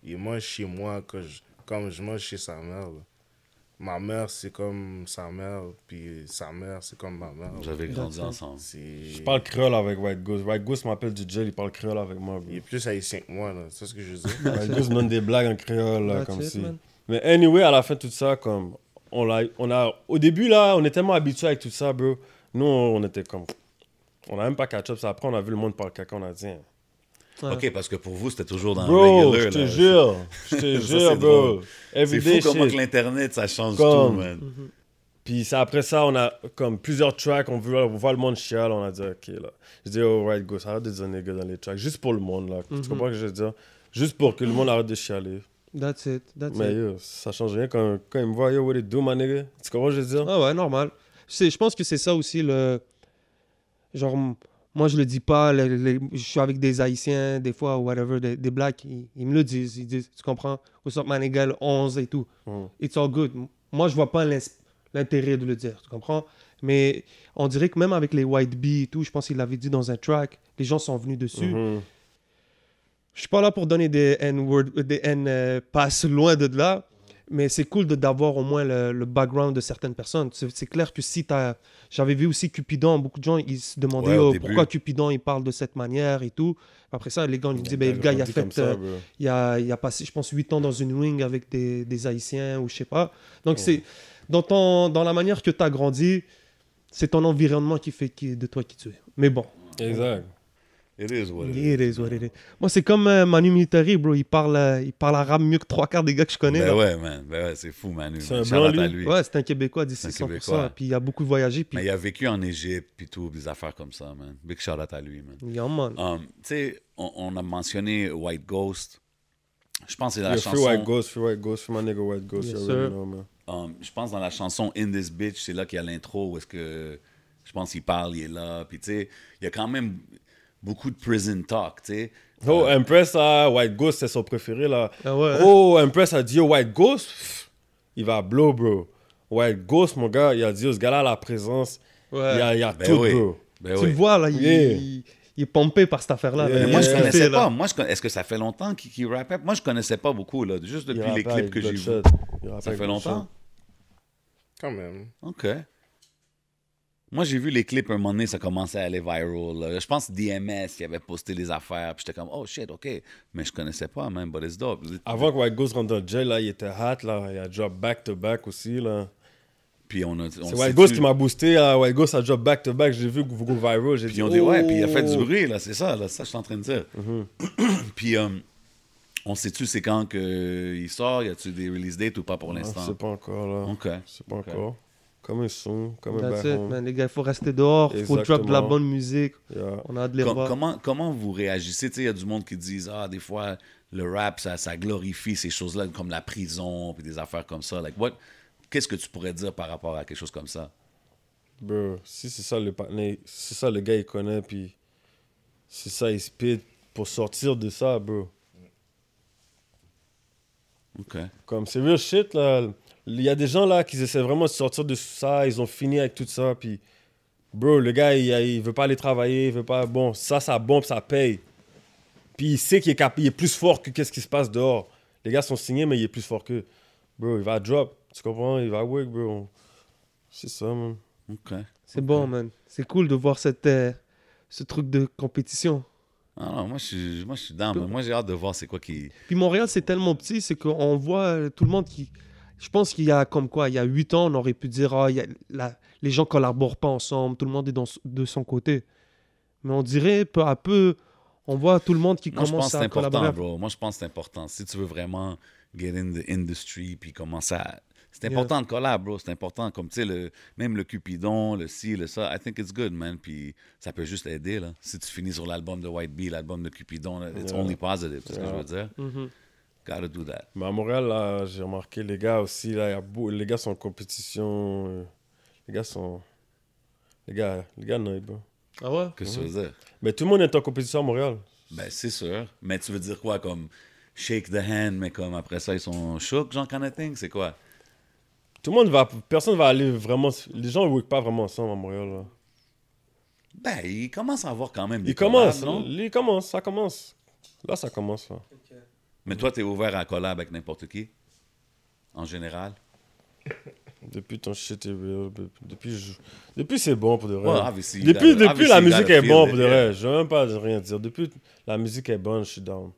il mange chez moi que je- comme je mange chez sa mère. là. Ma mère, c'est comme sa mère, puis sa mère, c'est comme ma mère. Vous avez grandi ensemble. Je parle créole avec White Ghost. White Ghost m'appelle du gel, il parle créole avec moi. bro. Il est plus haïtien que moi, là. C'est ce que je veux dire. White Ghost me donne des blagues en créole, là, That's comme it, si. man. Mais anyway, à la fin de tout ça, comme, on a, on a, au début, là, on est tellement habitué avec tout ça, bro. Nous, on était comme, on a même pas catch-up. Après, on a vu le monde parler caca, on a dit, hein. Ok, parce que pour vous, c'était toujours dans bro, le je regular. te là. jure, je te Ça, jure, bro. C'est fou comment shit. que l'Internet, ça change Comme- tout, man. Puis ça, après ça, on a comme plusieurs tracks, on veut on voit le monde chial, on a dit, ok, là. Je dis, oh, right, go, arrête de dire nigga dans les tracks, juste pour le monde, là. Mhm. Tu comprends ce que je veux dire? Juste pour que le monde arrête de chialer. that's it that's Mais it yo, ça change rien quand, quand ils me voient, yo, what it do, my nigga? Tu comprends ce que je veux dire? ah ouais normal c'est je pense que c'est ça aussi le genre moi je le dis pas les- les- je suis avec des haïtiens des fois whatever des, des blacks ils, ils me le disent ils disent tu comprends? What's up man égal 11 et tout Mm. it's all good. Moi, je vois pas l'intérêt de le dire, tu comprends? Mais on dirait que même avec les White Bee et tout, je pense qu'il l'avait dit dans un track, les gens sont venus dessus. Mhm. Je suis pas là pour donner des N-word, des N euh, passes loin de là, mais c'est cool de- d'avoir au moins le, le background de certaines personnes. C'est clair que si t'as... J'avais vu aussi Cupidon, beaucoup de gens, ils se demandaient Ouais, oh, pourquoi Cupidon, il parle de cette manière et tout. Après ça, les gars, ils disaient, ben, le gars, il a fait... ça, euh, bro. il a, il a passé, je pense, 8 ans dans une wing avec des, des Haïtiens ou je sais pas. Donc, c'est dans, ton, dans la manière que tu as grandi, c'est ton environnement qui fait qui, de toi qui tu es. Mais bon, Exact. It is what it it is. is what it is. Moi, c'est comme euh, Manu Militari, bro. Il parle, euh, il parle arabe mieux que trois quarts des gars que je connais. Ben là. ouais, man. Ben ouais, c'est fou, Manu. C'est man. un blanc, lui? lui. Ouais, c'est un Québécois d'ici C'est un 100%. Québécois. Puis il a beaucoup voyagé. Puis Mais il a vécu en Égypte, puis tout, des affaires comme ça, man. Big shout out à lui, man. il y a un man. Um, tu sais, on, on a mentionné White Ghost. Je pense que c'est la free chanson. white ghost, free white ghost, free my nigga white ghost, Yes, sir. know, man. Um, je pense dans la chanson In This Bitch, c'est là qu'il y a l'intro où est-ce que je pense qu'il parle, il est là. Puis tu sais, il y a quand même beaucoup de prison talk, tu sais. Oh, Empress, ah, White Ghost, c'est son préféré, là. Ah ouais, hein? Oh, Empress a dit, yo, White Ghost, pff, il va blow, bro. White Ghost, mon gars, il a dit, oh, ce gars-là a la présence. Ouais. Il y a, il a Ben tout, oui. bro. Ben tu oui. le vois, là, il, Yeah. il, il est pompé par cette affaire-là. là. Yeah. Moi, je Yeah. connaissais pas. Moi, je est-ce que ça fait longtemps qu'il qu'il rappait? Moi, je connaissais pas beaucoup, là. Juste depuis les clips que j'ai vus. Ça fait longtemps? Quand même. OK. Moi, j'ai vu les clips un moment donné, ça commençait à aller viral. Je pense que DMS qui avait posté les affaires. Puis j'étais comme, oh shit, OK. Mais je connaissais pas, man, but it's dope. Avant que White Ghost rentre dans le jail, là, il était hot, là. Il a drop back-to-back aussi, là. Puis on a. C'est White Ghost qui m'a boosté. là. White Ghost a drop back-to-back. J'ai vu que vous go viral. J'ai Puis dit, on dit, ouais, puis il a fait oh. du bruit, là, c'est ça, là, ça, je suis en train de dire. puis, euh, on sait-tu c'est quand que il sort, y a-tu des release dates ou pas pour l'instant? C'est pas encore, là. OK. C'est pas encore. Comme un son, comme un That's it, man. Les gars, il faut rester dehors, il faut drop de la bonne musique. Yeah. On a hâte de les Com- revoir. comment, comment vous réagissez? Tu sais, il y a du monde qui disent, ah, des fois, le rap, ça, ça glorifie ces choses-là, comme la prison, puis des affaires comme ça. Like, what? Qu'est-ce que tu pourrais dire par rapport à quelque chose comme ça? Bro, si c'est ça le partenaire, si c'est ça le gars il connaît, puis c'est ça il speed pour sortir de ça, bro. OK. Comme c'est real shit là. Il y a des gens là qui essaient vraiment de sortir de ça, ils ont fini avec tout ça, puis bro, le gars il, il veut pas aller travailler, il veut pas. Bon, ça, ça bombe, ça paye. Puis il sait qu'il est, cap- il est plus fort que qu'est-ce qui se passe dehors. Les gars sont signés, mais il est plus fort que. Bro, il va drop, tu comprends? Il va work, bro. C'est ça, man. OK. C'est bon, man. C'est cool de voir cette, euh, ce truc de compétition. Ah non, moi, je suis, moi, je suis down. Moi, j'ai hâte de voir c'est quoi qui... Puis Montréal, c'est tellement petit, c'est qu'on voit euh, tout le monde qui. Je pense qu'il y a comme quoi, il y a huit ans, on aurait pu dire, ah, il y a la- les gens collaborent pas ensemble, tout le monde est dans, de son côté. Mais on dirait peu à peu, on voit tout le monde qui Moi, je pense commence que c'est à important, collaborer. bro. Moi, je pense que c'est important. Si tu veux vraiment get in the industry, puis commencer à... C'est important de collab, bro. C'est important, comme tu sais, le, même le Cupidon, le ci, le ça. I think it's good, man. Puis ça peut juste aider, là. Si tu finis sur l'album de White Bee, l'album de Cupidon, it's Yeah. only positive, c'est ce que je veux dire? Mhm. Gotta do that. Mais à Montréal, là, j'ai remarqué, les gars aussi, là, il y a beau- les gars sont en compétition. euh, les gars sont. Les gars, les gars, non, bro. Ah ouais? Qu'est-ce que tu veux dire? Mais tout le monde est en compétition à Montréal. Ben, c'est sûr. Mais tu veux dire quoi, comme shake the hand, mais comme après ça, ils sont shook, genre kind of thing? C'est quoi? Tout le monde va. Personne va aller vraiment. Les gens ne work pas vraiment ensemble à Montréal, là. Ben, ils commencent à avoir quand même des Ils commencent, non? ils commencent, ça commence. Là, ça commence, là. Mais toi, t'es ouvert à collab avec n'importe qui? En général? Depuis ton shit. Depuis, je- depuis c'est bon pour de vrai. Well, depuis depuis la musique est it, pour de yeah. vrai. Je veux même pas rien dire. Depuis la musique est bonne, je suis down. De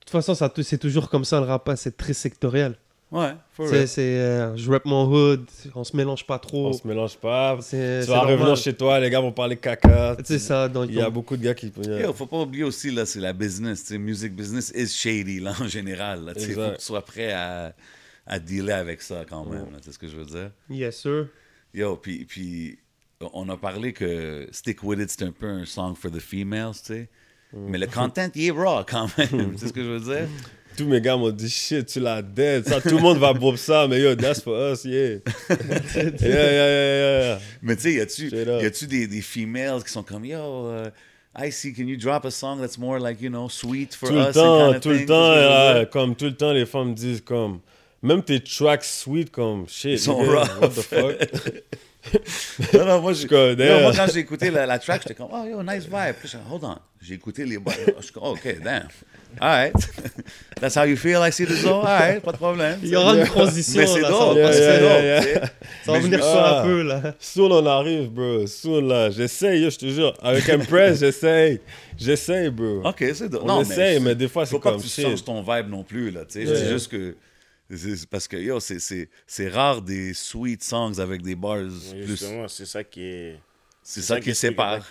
toute façon, c'est toujours comme ça, le rap, hein, c'est très sectoriel. Ouais, for C'est, real. c'est, euh, je rap mon hood, on se mélange pas trop. On se mélange pas. C'est, Tu c'est vas revenir normal. chez toi, les gars vont parler caca. C'est ça, donc Il y a beaucoup de gars qui. Yo, faut pas oublier aussi, là, c'est la business. tu sais, music business is shady, là, en général. là, tu sais, faut que tu sois prêt à, à dealer avec ça quand même. C'est ce que je veux dire. Yes, sir. Yo, puis, puis on a parlé que Stick With It, c'est un peu un song for the females, tu sais. Mais le content, il est raw quand même. tu sais ce que je veux dire? Tous mes gars m'ont dit shit, tu la dead. Ça, tout le monde va bob ça, mais yo, that's for us, yeah. yeah, yeah, yeah, yeah. Mais tu sais, y a-tu des, des females qui sont comme, yo, uh, I see, can you drop a song that's more like, you know, sweet for Tout us? le temps, kind of tout le temps, comme tout le temps, les femmes disent comme. Même tes tracks sweet, comme shit. Ils sont nigga, rough. What the fuck? Non, non, moi, je, connais. Yo, moi, quand j'ai écouté la, la track, j'étais comme, oh, yo, nice vibe. Puis, je hold on. J'ai écouté les boys. Je suis comme, oh, OK, damn. All right. That's how you feel, I see the zone? All right, pas de problème. Il y aura une transition, Mais c'est drôle, Yeah, c'est yeah, yeah, ça va venir sur Ah. un peu, là. Soon on arrive, bro. Soon là. J'essaye, yo, je te jure. Avec Impress, j'essaye. J'essaye, bro. OK, c'est drôle. On Non, essaye, mais des fois, faut c'est pas comme que tu changes ton vibe non plus, là, tu sais. Yeah. C'est juste que... c'est- parce que, yo, c'est- c'est c'est rare des sweet songs avec des bars Oui, plus... Justement, c'est ça qui est. C'est ça qui est sépare.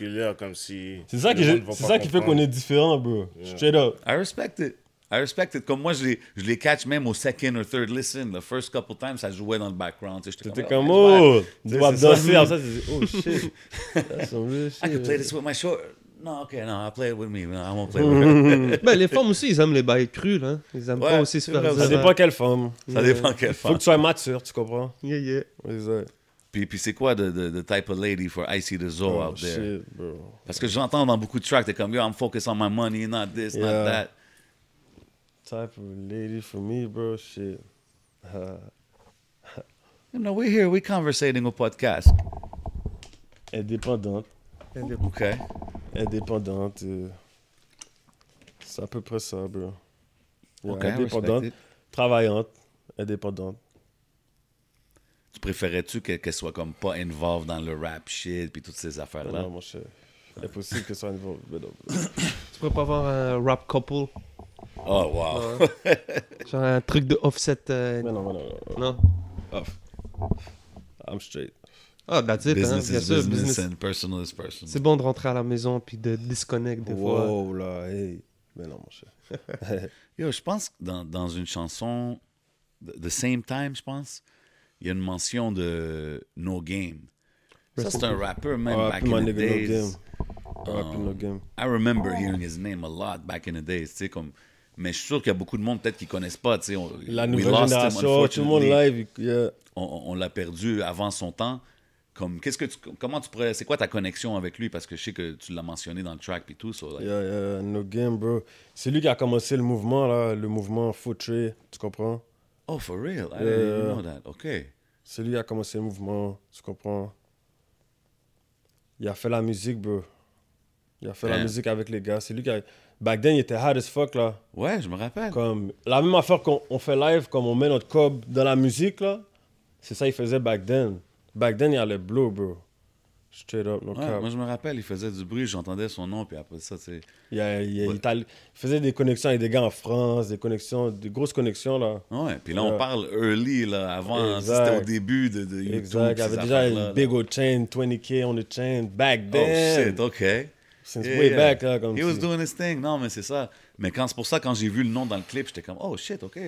si. C'est ça, qui, ça qui fait qu'on est différent, bro. Straight up. I respect it. I respect it. Comme moi, je les, je les catch même au second or third listen. The first couple times, ça jouait dans le background. T'étais comme, comme, oh, oh, tu vas ça. danser, ça, tu dis, oh shit. That's some real I could play this with my short. No, okay, no, I'll play it with me. No, I won't play with her. Ben, les femmes aussi, ils aiment les bails crus, là. Ils aiment Ouais, pas aussi se c'est faire dire. Ça dépend quelle femme. Ça dépend quelle Faut femme. que tu sois mature, tu comprends? Yeah, yeah. Exact. Puis, puis c'est quoi the, the, the type of lady for I See The Zoo Oh, out there? shit, bro. Parce que j'entends dans beaucoup de tracks, t'es comme, yo, I'm focused on my money, not this, not Yeah. that. Type of lady for me, bro, shit. Uh, You know, we're here, we're conversating au podcast. indépendante. OK. Indépendante. euh, C'est à peu près ça, bro. Yeah, OK, I indépendante. Travaillante. Indépendante. Tu préférais-tu que- qu'elle soit comme pas involved dans le rap shit puis toutes ces Non, affaires-là? non, mon cher. Impossible que ce soit niveau. mais non. Tu pourrais pas avoir un rap couple, Oh, wow. genre un truc de offset. euh, Mais non, mais non, non, non. non? Off. I'm straight. Ah, that's it, hein, business bien is sûr. business, business. and personal is personal. C'est bon de rentrer à la maison puis de disconnect des fois. Wow, là, hey. Mais non, mon cher. Yo, je pense que dans, dans une chanson, The Same Time, je pense, il y a une mention de No Game. Ça, c'est un rappeur, même, Ah, back in the nigga No days. Game. Rapping no game. I remember hearing his name a lot back in the days, tu sais, comme... Mais je suis sûr qu'il y a beaucoup de monde peut-être qui connaissent pas, on- La nouvelle génération, tout le monde live. Yeah. On- on l'a perdu avant son temps. Comme, qu'est-ce que tu, comment tu pourrais, c'est quoi ta connexion avec lui? Parce que je sais que tu l'as mentionné dans le track et tout, so, like, Yeah, yeah, no game, bro. C'est lui qui a commencé le mouvement, là, le mouvement Footree, tu comprends? Oh, for real? I Yeah. didn't even know that. OK. C'est lui qui a commencé le mouvement, tu comprends? Il a fait la musique, bro. Il a fait la musique avec les gars. C'est lui qui a... Back then, il était hard as fuck, là. Ouais, je me rappelle. Comme, la même affaire qu'on on fait live, comme on met notre cob dans la musique, là. C'est ça qu'il faisait back then. Back then, il allait blow, bro. Straight up, no Ouais, cap. moi, je me rappelle, il faisait du bruit, j'entendais son nom, puis après ça, tu sais. Il, a- il a- Ouais. il t'a- il faisait des connexions avec des gars en France, des connexions, des grosses connexions, là. Ouais, puis là, on parle early, là, avant, c'était au début de, de YouTube. Exact. Il y avait déjà une big old chain, 20K on the chain, back Oh, then. shit, OK. Since Yeah, way yeah. back, là, comme He was doing his thing. Non, mais c'est ça. Mais quand c'est pour ça, quand j'ai vu le nom dans le clip, j'étais comme, oh, shit, OK.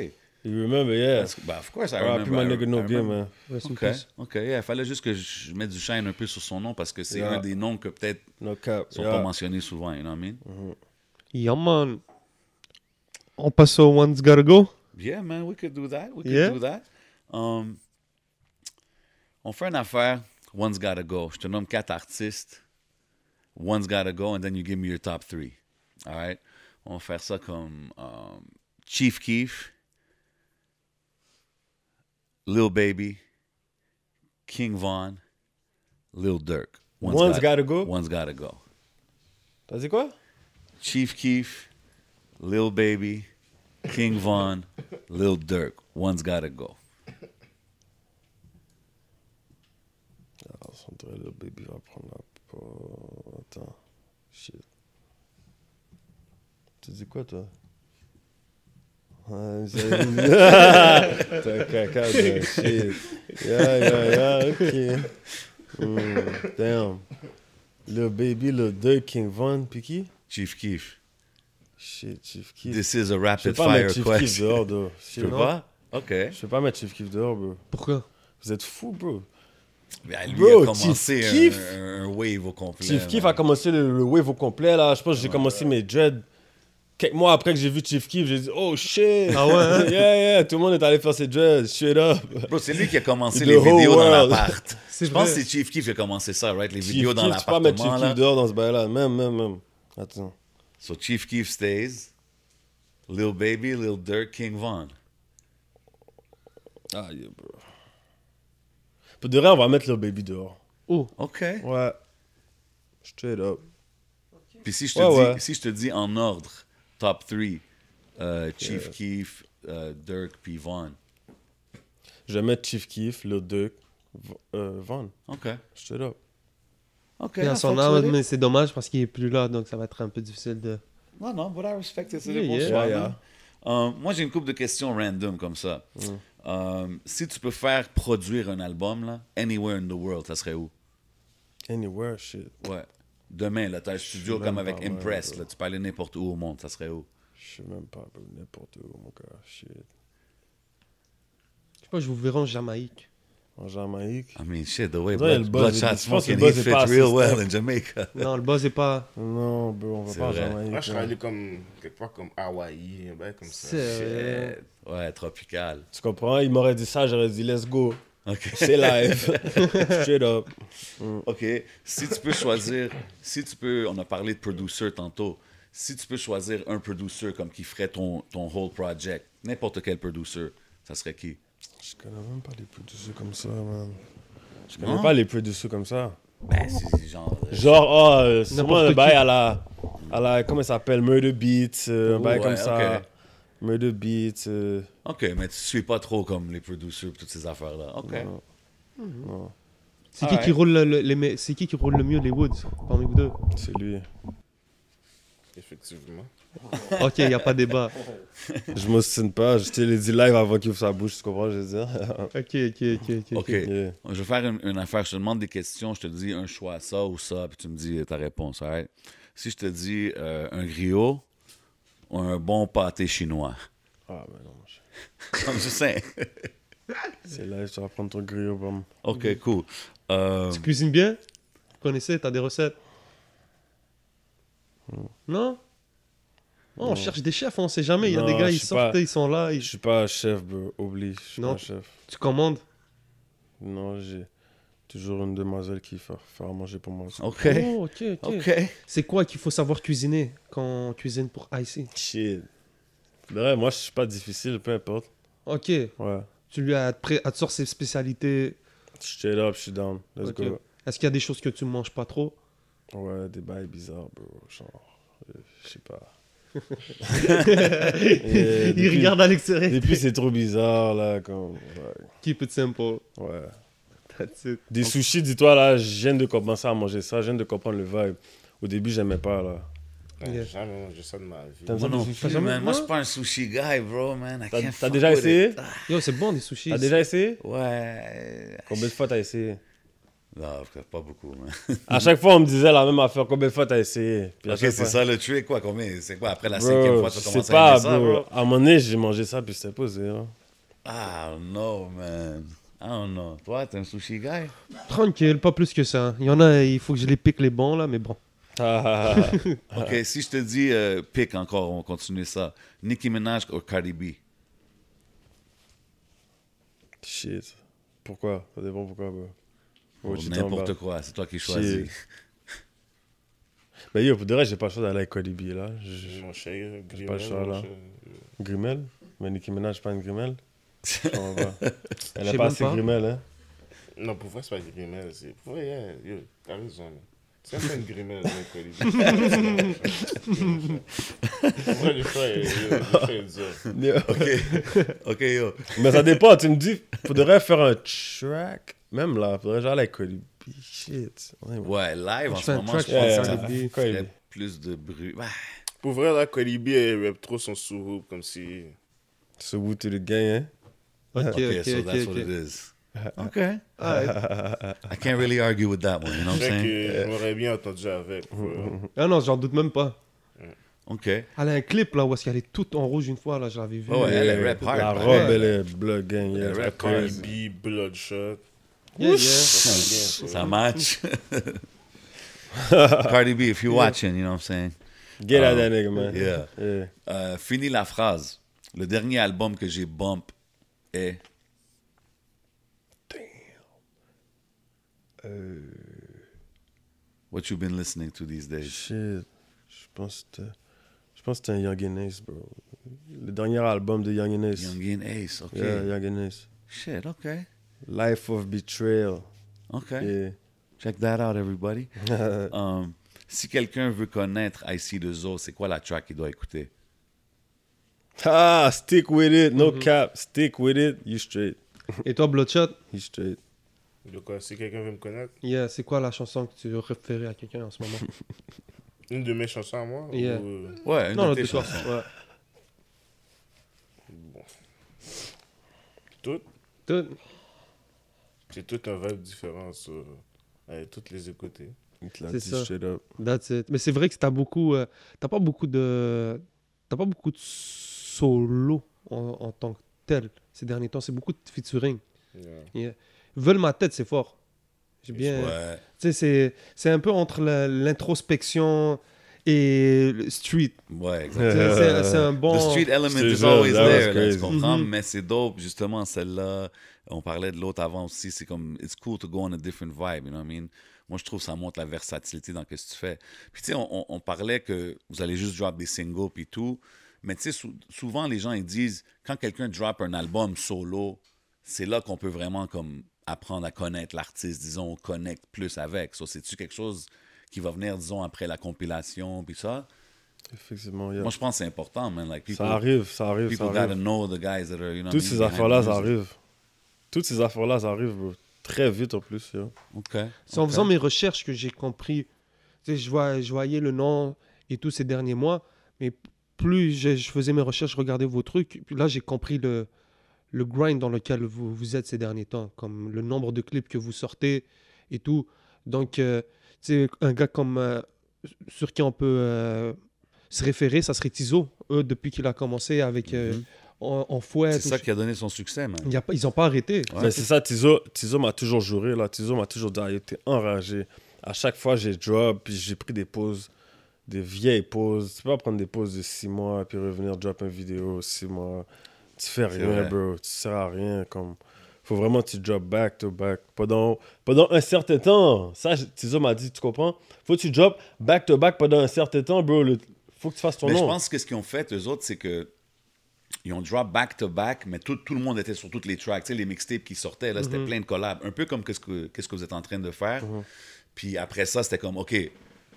You remember, yeah. Bah, of course, I Ah, remember. puis my nigga no game, man. Rest in OK, peace. OK. Il fallait juste que je mette du shine un peu sur son nom parce que c'est Yeah. un des noms que peut-être No cap. sont yeah. pas mentionnés souvent, you know what I mean? Yeah, man. On passe au One's Gotta Go. Yeah, man, we could do that. We could Yeah. do that. Um, on fait une affaire, one's gotta go. Je te nomme quatre artistes. One's gotta go, and then you give me your top three. All right? On va faire ça comme um, Chief Keef, Lil Baby, King Von, Lil Durk. One's gotta go? One's gotta go. T'as dit quoi? Chief Keef, Lil Baby, King Von, Lil Durk. One's gotta go. Ah, son vrai, le baby va prendre la... po- Attends. Shit. Tu dis quoi, toi? T'es un caca de shit. Yeah, yeah, yeah, ok. Damn. Le baby, le deux King Von, puis qui? Chief Keef. Shit, Chief Keef. This is a Je peux rapid pas fire mettre Chief Keef question. dehors, bro. Tu peux pas? OK. Je peux pas mettre Chief Keef dehors, bro. Pourquoi? Vous êtes fous, bro. Ben, lui Bro, a commencé Chief un, Keef. un- un wave au complet. Chief Keef a commencé le, le wave au complet, là. Je pense que j'ai commencé mes dreads. Quelques mois après que j'ai vu Chief Keef, j'ai dit, oh shit. Ah ouais, hein? yeah, yeah. Tout le monde est allé faire ses dreads. Straight up. Bro, c'est lui qui a commencé The les vidéos dans world. l'appart. C'est Je pense que c'est Chief Keef qui a commencé ça, right? Les Chief vidéos dans Keef, tu peux pas mettre Chief l'appartement. Keef dehors dans ce bail-là. Même, même, même. Attends. So Chief Keef stays. Lil Baby, Lil Durk, King Von. Ah, yeah, bro. Pour de vrai, on va mettre le baby dehors. Oh, OK. Ouais. Straight up. Puis si je te, Ouais, dis, ouais. si je te dis en ordre, top 3, Chief Keef, euh, Durk, puis Von. Je vais mettre Chief Keef, le Duke, euh, Von. OK. Straight up. OK. I son âme, mais c'est dommage parce qu'il est plus là, donc ça va être un peu difficile de. Non, non, but I respect it. C'est Yeah, des bons yeah. choix, Yeah, man. Euh, moi, j'ai une couple de questions random comme ça. Mm. Euh, si tu peux faire produire un album, là, anywhere in the world, ça serait où? Anywhere, shit. Ouais. Demain, là, t'as un studio comme avec Impress, là, tu peux aller n'importe où au monde, ça serait où? Je sais même pas. N'importe où, mon gars. Shit. Je sais pas, je vous verrai en Jamaïque. En Jamaïque? I mean, shit, the way le Blood, buzz Bloodshot est- je pense que Smoking, le he buzz est fit real well in Jamaica. Non, le buzz est pas. Non, bro, on va C'est pas en. Jamaïque. Moi, je serais allé comme quelque part comme Hawaï, un bail comme ça. C'est. Shit. Ouais, tropical. Tu comprends? Il m'aurait dit ça, j'aurais dit let's go. C'est live. Straight up. OK. Si tu peux choisir, si tu peux, on a parlé de producer tantôt, si tu peux choisir un producer comme qui ferait ton, ton whole project, n'importe quel producer, ça serait qui? Je connais même pas les producers comme ça, man. Je connais Non? pas les producers comme ça. Ben, c'est genre... euh, Genre, oh, euh, sûrement N'importe un bail à la, à la. Comment ça s'appelle? Murder Beats. euh, un bail Ouais, comme ça. ok. Murder Beats. euh, OK, mais tu suis pas trop comme les producers et toutes ces affaires-là. OK. non. Non, C'est qui qui roule le, le- les me- C'est qui qui roule le mieux les Woods parmi vous deux? C'est lui. Effectivement. Ok, y a pas débat. Je m'ostine pas. Je te l'ai dit live avant qu'il ouvre sa bouche, tu comprends? Je veux dire? Ok, ok, ok, ok. OK. Yeah. Je vais faire une, une affaire. Je te demande des questions. Je te dis un choix, ça ou ça, puis tu me dis ta réponse. right? Si je te dis euh, un griot ou un bon pâté chinois. Ah, mais non. je- Comme je sais. C'est live, tu vas prendre ton griot, bam. OK, cool. Euh, Tu cuisines bien? Vous connaissez T'as des recettes? Non? Oh, on cherche des chefs, on sait jamais. Il y a Non, des gars, ils sortent, pas. ils sont là. ils- Je suis pas chef, bro. Oublie. Je suis Non. pas chef. Tu commandes? Non, j'ai toujours une demoiselle qui fait faire à manger pour moi. OK. Oh, ok, ok. OK. C'est quoi qu'il faut savoir cuisiner quand on cuisine pour Icy Shit. Vrai, moi, je suis pas difficile, peu importe. Ok. Ouais. Tu lui as, pré- elle te sort ses spécialités? Straight up, je suis down. Let's go. Est-ce qu'il y a des choses que tu manges pas trop? Ouais, des bails bizarres, bro. Genre, euh, je sais pas. Il depuis- regarde à l'extérieur. Depuis, c'est trop bizarre, là. Comme, ouais. Keep it simple. ouais. That's it. Des sushis, dis-toi, là, je viens de commencer à manger ça. Je viens de comprendre le vibe. Au début, j'aimais pas, là. J'ai jamais mangé ça de ma vie. Moi non man? Moi, je Non? suis pas un sushi guy, bro, man. I T'as- t'as déjà essayé? it. Ah, Yo, c'est bon des sushis. T'as déjà essayé? Ouais. Combien de fois t'as essayé? Non, pas beaucoup, man. À chaque fois, on me disait la même affaire. Combien de fois t'as essayé? Puis Ok, c'est fois- ça le trick, quoi. Combien C'est quoi Après la Bro, cinquième fois, tu je as sais commencé pas, à aimer ça, bro. bro? À un moment donné, j'ai mangé ça, puis c'était posé. Hein. Ah, no, man. I don't know. Toi, t'es un sushi guy Tranquille, pas plus que ça. Il y en a, il faut que je les pique les bons, là, mais bon. Ok, si je te dis euh, pick encore, on continue ça. Nicki Minaj ou Cardi B? Shit. Pourquoi? Ça dépend pourquoi, bro. Talking N'importe quoi, c'est toi qui choisis. Mais yo, pour de vrai, j'ai pas le choix d'aller avec Cardi B, là. Cher, pas le choix, là. Grimel? Mais Nicki Minaj, pas une Grimel? Elle a pas assez pas. Grimel, hein? Non, pour vrai, c'est pas Grimel. C'est... Pour vrai, yeah, yo, t'as raison. C'est pas une Grimel, mec, Olivier. Pour vrai, le choix est- le choix est dur. Ok, ok, yo. Mais ça dépend, tu me dis, faudrait faire un track. Même là, faudrait genre aller avec B. Shit. Ouais, live en ce moment, track je pense que ça Cardi. plus de bruit. Pour vrai, là, Cardi B, elle rap trop son sous comme si. So Wu to the gang, hein? Ok, Ok, ok, so ok, that's what ok. it is. Ok. I can't really argue with that one, you know what Je I'm sais saying? que je m'aurais bien entendu avec. Ah non, j'en doute même pas. Ok. Elle a un clip là où est-ce qu'elle est toute en rouge une fois là, je l'avais vu. Oh, elle est Yeah, rap hard, La robe, elle est blood gang. Elle. Cardi B, Bloodshot. Yeah, yeah. Ça match. Cardi B, if you're watching, you know what I'm saying? Get out Ah, that nigga, man. Yeah. Yeah. Euh, fini la phrase. Le dernier album que j'ai bump est. What you been listening to these days? Shit. Je pense que je pense que un Young and Ace, bro. Le dernier album de Young and Ace. Young and Ace, ok. Yeah, Young and Ace. Shit, ok. Life of Betrayal. Ok. Yeah. Check that out, everybody. Um, si quelqu'un veut connaître IC2O, c'est quoi la track qu'il doit écouter? Ah, stick with it. No cap. Stick with it. You straight. Et toi, Bloodshot, You straight. De quoi? Si quelqu'un veut me connaître, yeah, c'est quoi la chanson que tu référais à quelqu'un en ce moment? Une de mes chansons à moi Yeah. ou, euh, Ouais, une Non, de tes chansons. Ouais. Tout. Tout. C'est tout un vibe différent sur toutes les écouter. C'est ça. straight up. That's it. Mais c'est vrai que t'as beaucoup, euh, t'as pas beaucoup de, t'as pas beaucoup de solo en, en tant que tel ces derniers temps. C'est beaucoup de featuring. Yeah. Veulent ma tête, c'est fort. J'ai bien, Ouais. tu sais, c'est, un peu entre l'introspection et le street. Ouais, C'est, exactement. c'est- c'est un bon. The street element is always there, là, tu? Mhm. Mais c'est dope, justement, celle-là. On parlait de l'autre avant aussi. C'est comme, it's cool to go on a different vibe, you know what I mean? Moi, je trouve que ça montre la versatilité dans ce que tu fais. Puis, tu sais, on, on- on parlait que vous allez juste drop des singles puis tout. Mais, tu sais, sou- souvent, les gens, ils disent, quand quelqu'un drop un album solo, c'est là qu'on peut vraiment, comme, apprendre à connaître l'artiste, disons, connecte plus avec. So, c'est-tu quelque chose qui va venir, disons, après la compilation puis ça? Effectivement, yeah. Moi, je pense que c'est important, man. Like, people, Ça arrive, ça arrive, People ça gotta arrive. know the guys that are, you know. Toutes I ces mean, affaires-là, ça arrive. Toutes ces affaires-là, ça arrive, bro. Très vite en plus, yo. OK. C'est en faisant mes recherches que j'ai compris. Tu sais, je, vois, je voyais le nom et tout ces derniers mois, mais plus je, je faisais mes recherches, je regardais vos trucs, puis là j'ai compris le, le grind dans lequel vous, vous êtes ces derniers temps, comme le nombre de clips que vous sortez et tout. Donc, euh, tu sais, un gars comme euh, sur qui on peut euh, se référer, ça serait Tizo, eux, depuis qu'il a commencé avec euh, Mhm. en, en fouet. C'est ça qui a donné son succès, man. Il y a pas- ils n'ont pas arrêté. Ouais. Mais c'est ça, Tizo, Tizo m'a toujours juré, là. Tizo m'a toujours dit, ah, il était enragé. À chaque fois, j'ai drop, puis j'ai pris des pauses, des vieilles pauses. Tu peux pas prendre des pauses de six mois, puis revenir drop une vidéo six mois. Tu fais rien, vrai. bro. Tu sers à rien, comme... Faut vraiment que tu drop back to back pendant, pendant un certain temps. Ça, Tizo m'a dit, tu comprends? Faut que tu drop back to back pendant un certain temps, bro. Le... Faut que tu fasses ton Mais je nom. pense que ce qu'ils ont fait, eux autres, c'est que ils ont drop back-to-back, mais tout, tout le monde était sur toutes les tracks. Tu sais, les mixtapes qui sortaient, là, Mhm. c'était plein de collabs. Un peu comme qu'est-ce que, qu'est-ce que vous êtes en train de faire. Mhm. Puis après ça, c'était comme, OK,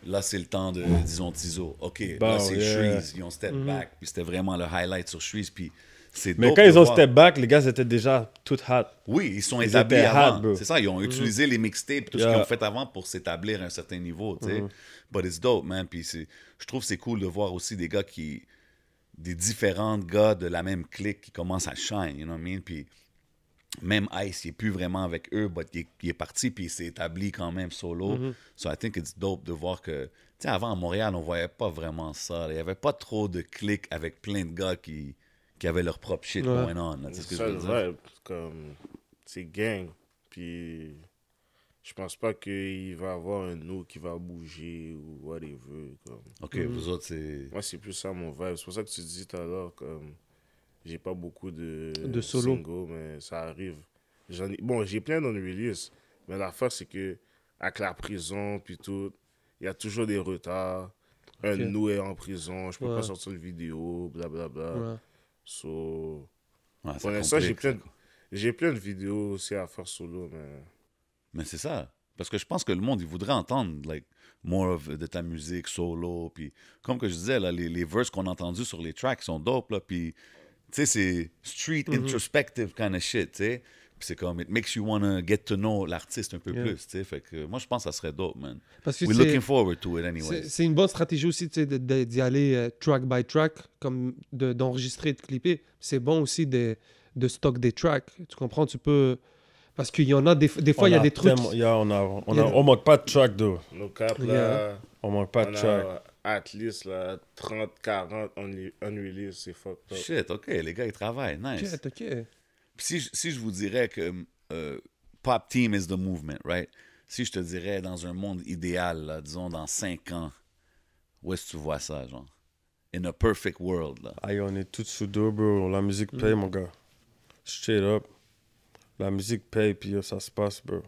là, c'est le temps de, disons, Tizo. OK, là, c'est yeah. Shreeze. Ils ont step Mhm. back. Puis c'était vraiment le highlight sur Shreeze. Puis c'est Mais quand ils ont voir. step back, les gars étaient déjà tout hot. Oui, ils sont Ils établis avant. c'est ça, ils ont utilisé les mixtapes, tout ce qu'ils ont fait avant pour s'établir à un certain niveau, tu sais. But it's dope, man. Puis c'est- je trouve que c'est cool de voir aussi des gars qui... des différents gars de la même clique qui commencent à shine, you know what I mean? Puis même Ice, il n'est plus vraiment avec eux, but il, est- il est parti, puis il s'est établi quand même solo. Mhm. So I think it's dope de voir que, tu sais, avant à Montréal, on voyait pas vraiment ça. Il y avait pas trop de clics avec plein de gars qui, qui avaient leur propre shit Ouais. going on. sais ce que je ça veux le dire? vibe, comme c'est gang. Puis je pense pas qu'il va y avoir un nous qui va bouger ou whatever. Comme. OK, vous autres, c'est... Moi, c'est plus ça mon vibe. C'est pour ça que tu dis tout à l'heure, comme j'ai pas beaucoup de, De solo. singles, mais ça arrive. J'en ai... Bon, j'ai plein dans le release, mais l'affaire, c'est que avec la prison, puis tout, il y a toujours des retards. Un de nous est en prison, je peux Ouais. pas sortir une vidéo, blablabla. Ouais. So, Ouais, ça pour l'instant, j'ai plein, de... j'ai plein de vidéos aussi à faire solo, mais Mais c'est ça. Parce que je pense que le monde, il voudrait entendre, like, more of, de ta musique solo. Puis, comme que je disais, là, les, les verses qu'on a entendus sur les tracks sont dope, là. Puis, tu sais, c'est street Mhm. introspective kind of shit, tu sais. Puis c'est comme, it makes you want to get to know l'artiste un peu Yeah. plus, tu sais. Fait que moi, je pense que ça serait dope, man. Parce que We're looking forward to it anyway. c'est une bonne stratégie aussi tu sais, de- de- d'y aller euh, track by track, comme de- d'enregistrer et de clipper. C'est bon aussi de, de stock des tracks. Tu comprends? Tu peux. Parce qu'il y en a des, des fois, il y a des trucs. yeah, on, a, on, Il y a- a- on manque pas de track, nos caps, Yeah. là, On manque pas on de track. at least là, 30, 40 unre- unreleased, c'est fucked up. Shit, OK, les gars, ils travaillent. Nice. Ok, ok. Puis si, je- si je vous dirais que euh, Pop Team is the movement, right? Si je te dirais dans un monde idéal, là, disons dans 5 ans, où est-ce que tu vois ça, genre? In a perfect world, là. Aïe, on est tous sous dos, bro. La musique paye, mon gars. Straight up. La musique paye, puis yo, ça se passe, bro.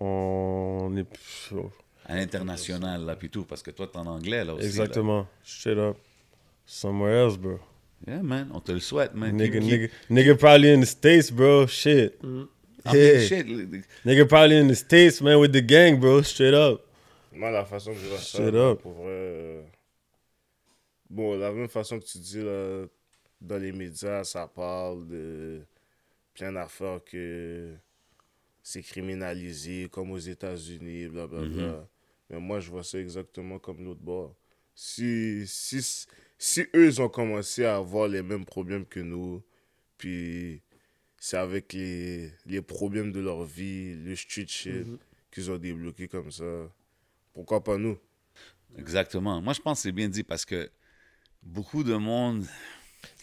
On est. À l'international, là, puis tout, parce que toi, t'es en anglais, là aussi. Exactement. Straight up. Somewhere else, bro. là. Yeah, man, on te le souhaite, man. Nigga, Keep- keep- nigga, nigga probably in the States, bro. Shit. I mean, Hey. shit, Nigga probably in the States, man, with the gang, bro. Straight up. Moi, la façon que je vois ça, Straight là, up. pour vrai. euh, Bon, la même façon que tu dis, là, dans les médias, ça parle de plein d'affaires que c'est criminalisé, comme aux États-Unis, blablabla. Mhm. Mais moi, je vois ça exactement comme l'autre bord. Si, si, si eux ont commencé à avoir les mêmes problèmes que nous, puis c'est avec les, les problèmes de leur vie, le street shit, qu'ils ont débloqué comme ça, pourquoi pas nous? Exactement. Moi, je pense que c'est bien dit parce que beaucoup de monde.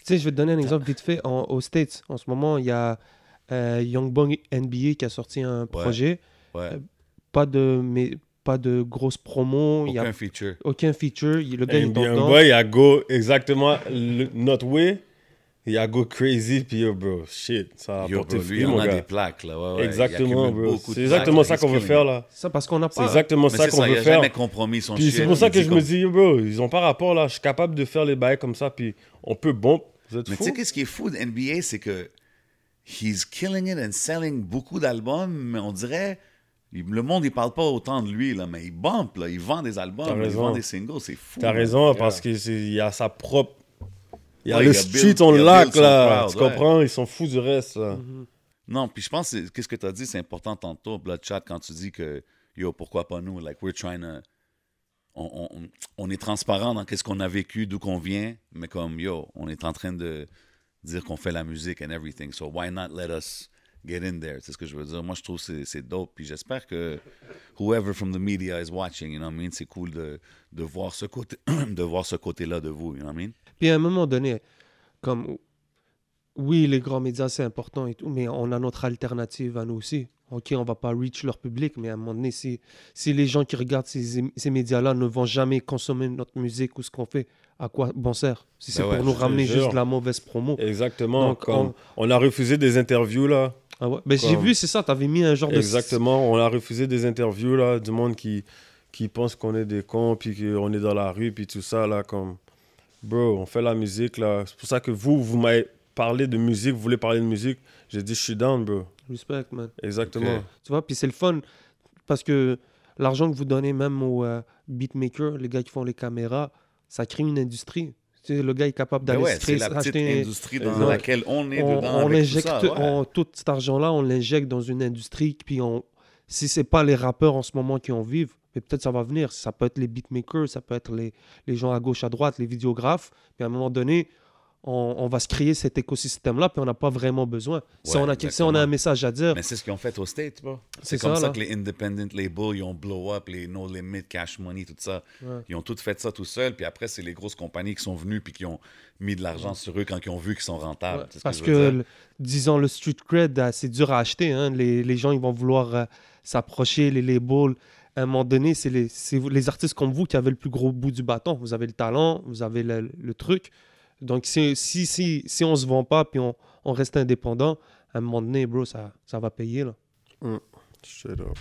Tu sais, je vais te donner un exemple vite fait. En- aux States, en ce moment, il y a euh, Young Bong NBA qui a sorti un projet. Ouais, Euh, Pas de, mais, pas de grosse promo. Il y aucun a feature. aucun feature. Il- Le gars, il est dedans. boy, il y a go exactement le- notre way. Il y a go crazy, puis yo, bro, shit. Ça a Yo, apporté bro, lui, fruit, on mon a gars. des plaques, là. Ouais, ouais. Exactement, bro. C'est exactement ça qu'on veut faire, là. Ça, parce qu'on n'a C'est pas... exactement Mais ça qu'on veut a faire. jamais compromis son Puis c'est pour ça que je comme- me dis, yo, bro, ils ont pas rapport, là. Je suis capable de faire les bails comme ça, puis on peut bon. Vous êtes Mais tu sais, qu'est-ce qui est fou de NBA, c'est que he's killing it and selling beaucoup d'albums, mais on dirait. Le monde, il parle pas autant de lui, là, mais il bump, là, il vend des albums, il vend des singles, c'est fou. T'as raison, parce qu'il y a sa propre. Il y a Ouais, le il a street build- on son là. crowd, tu ouais. comprends? Ils sont fous du reste, là. Non, puis je pense qu'est-ce que tu as dit, c'est important tantôt, Bloodshot, quand tu dis que, yo, pourquoi pas nous? Like, we're trying to. On, on- est transparent dans qu'est-ce qu'on a vécu, d'où qu'on vient, mais comme, yo, on est en train de dire qu'on fait la musique and everything. So why not let us get in there? C'est ce que je veux dire. Moi, je trouve que c'est- dope. Puis j'espère que whoever from the media is watching, you know what I mean? C'est cool de, de voir ce côté de voir ce côté-là de vous, you know I mean? Puis à un moment donné, comme oui, les grands médias, c'est important et tout, mais on a notre alternative à nous aussi. OK, on va pas reach leur public, mais à un moment donné, si, si les gens qui regardent ces, ces médias-là ne vont jamais consommer notre musique ou ce qu'on fait, à quoi bon sert Si c'est Ben ouais, pour nous ramener juste de la mauvaise promo? Exactement. Donc, comme on... a refusé des interviews, là. Ah ouais? ben, J'ai vu, c'est ça, tu avais mis un genre de... Exactement. On a refusé des interviews, là, du monde qui, qui pense qu'on est des cons, puis qu'on est dans la rue, puis tout ça, là, comme... Bro, on fait la musique, là. C'est pour ça que vous, vous m'avez parlé de musique, vous voulez parler de musique. J'ai dit, je suis down, bro. Respect, man. Exactement. Tu vois, puis c'est le fun parce que l'argent que vous donnez même aux euh, beatmakers, les gars qui font les caméras, ça crée une industrie. Tu sais, le gars est capable Ben d'aller ouais, c'est créer- la petite acheter- industrie dans Exact. laquelle on est on, dedans. on avec tout injecte ça, ouais. on- tout cet argent-là, on l'injecte dans une industrie. Puis on, si c'est pas les rappeurs en ce moment qui en vivent, mais peut-être ça va venir. Ça peut être les beatmakers, ça peut être les, les gens à gauche, à droite, les vidéographes. Puis à un moment donné, on, on va se créer cet écosystème-là, puis on n'a pas vraiment besoin. si, on a, si on a un message à dire, Mais c'est ce qu'ils ont fait aux States, bro. C'est comme ça, que les independent labels, ils ont blow up, les no limit, cash money, tout ça. Ouais. Ils ont tout fait ça tout seuls, puis après, c'est les grosses compagnies qui sont venues puis qui ont mis de l'argent sur eux quand ils ont vu qu'ils sont rentables. Ce parce je que, veux dire? le- disons, le street cred, euh, c'est dur à acheter. hein. Les, les gens, ils vont vouloir euh, s'approcher, les labels. À un moment donné, c'est les, les artistes comme vous qui avez le plus gros bout du bâton. Vous avez le talent, vous avez le, le truc. Donc, si, si, si, si on se vend pas puis on, on reste indépendant, à un moment donné, bro, ça, ça va payer. Là. Straight up.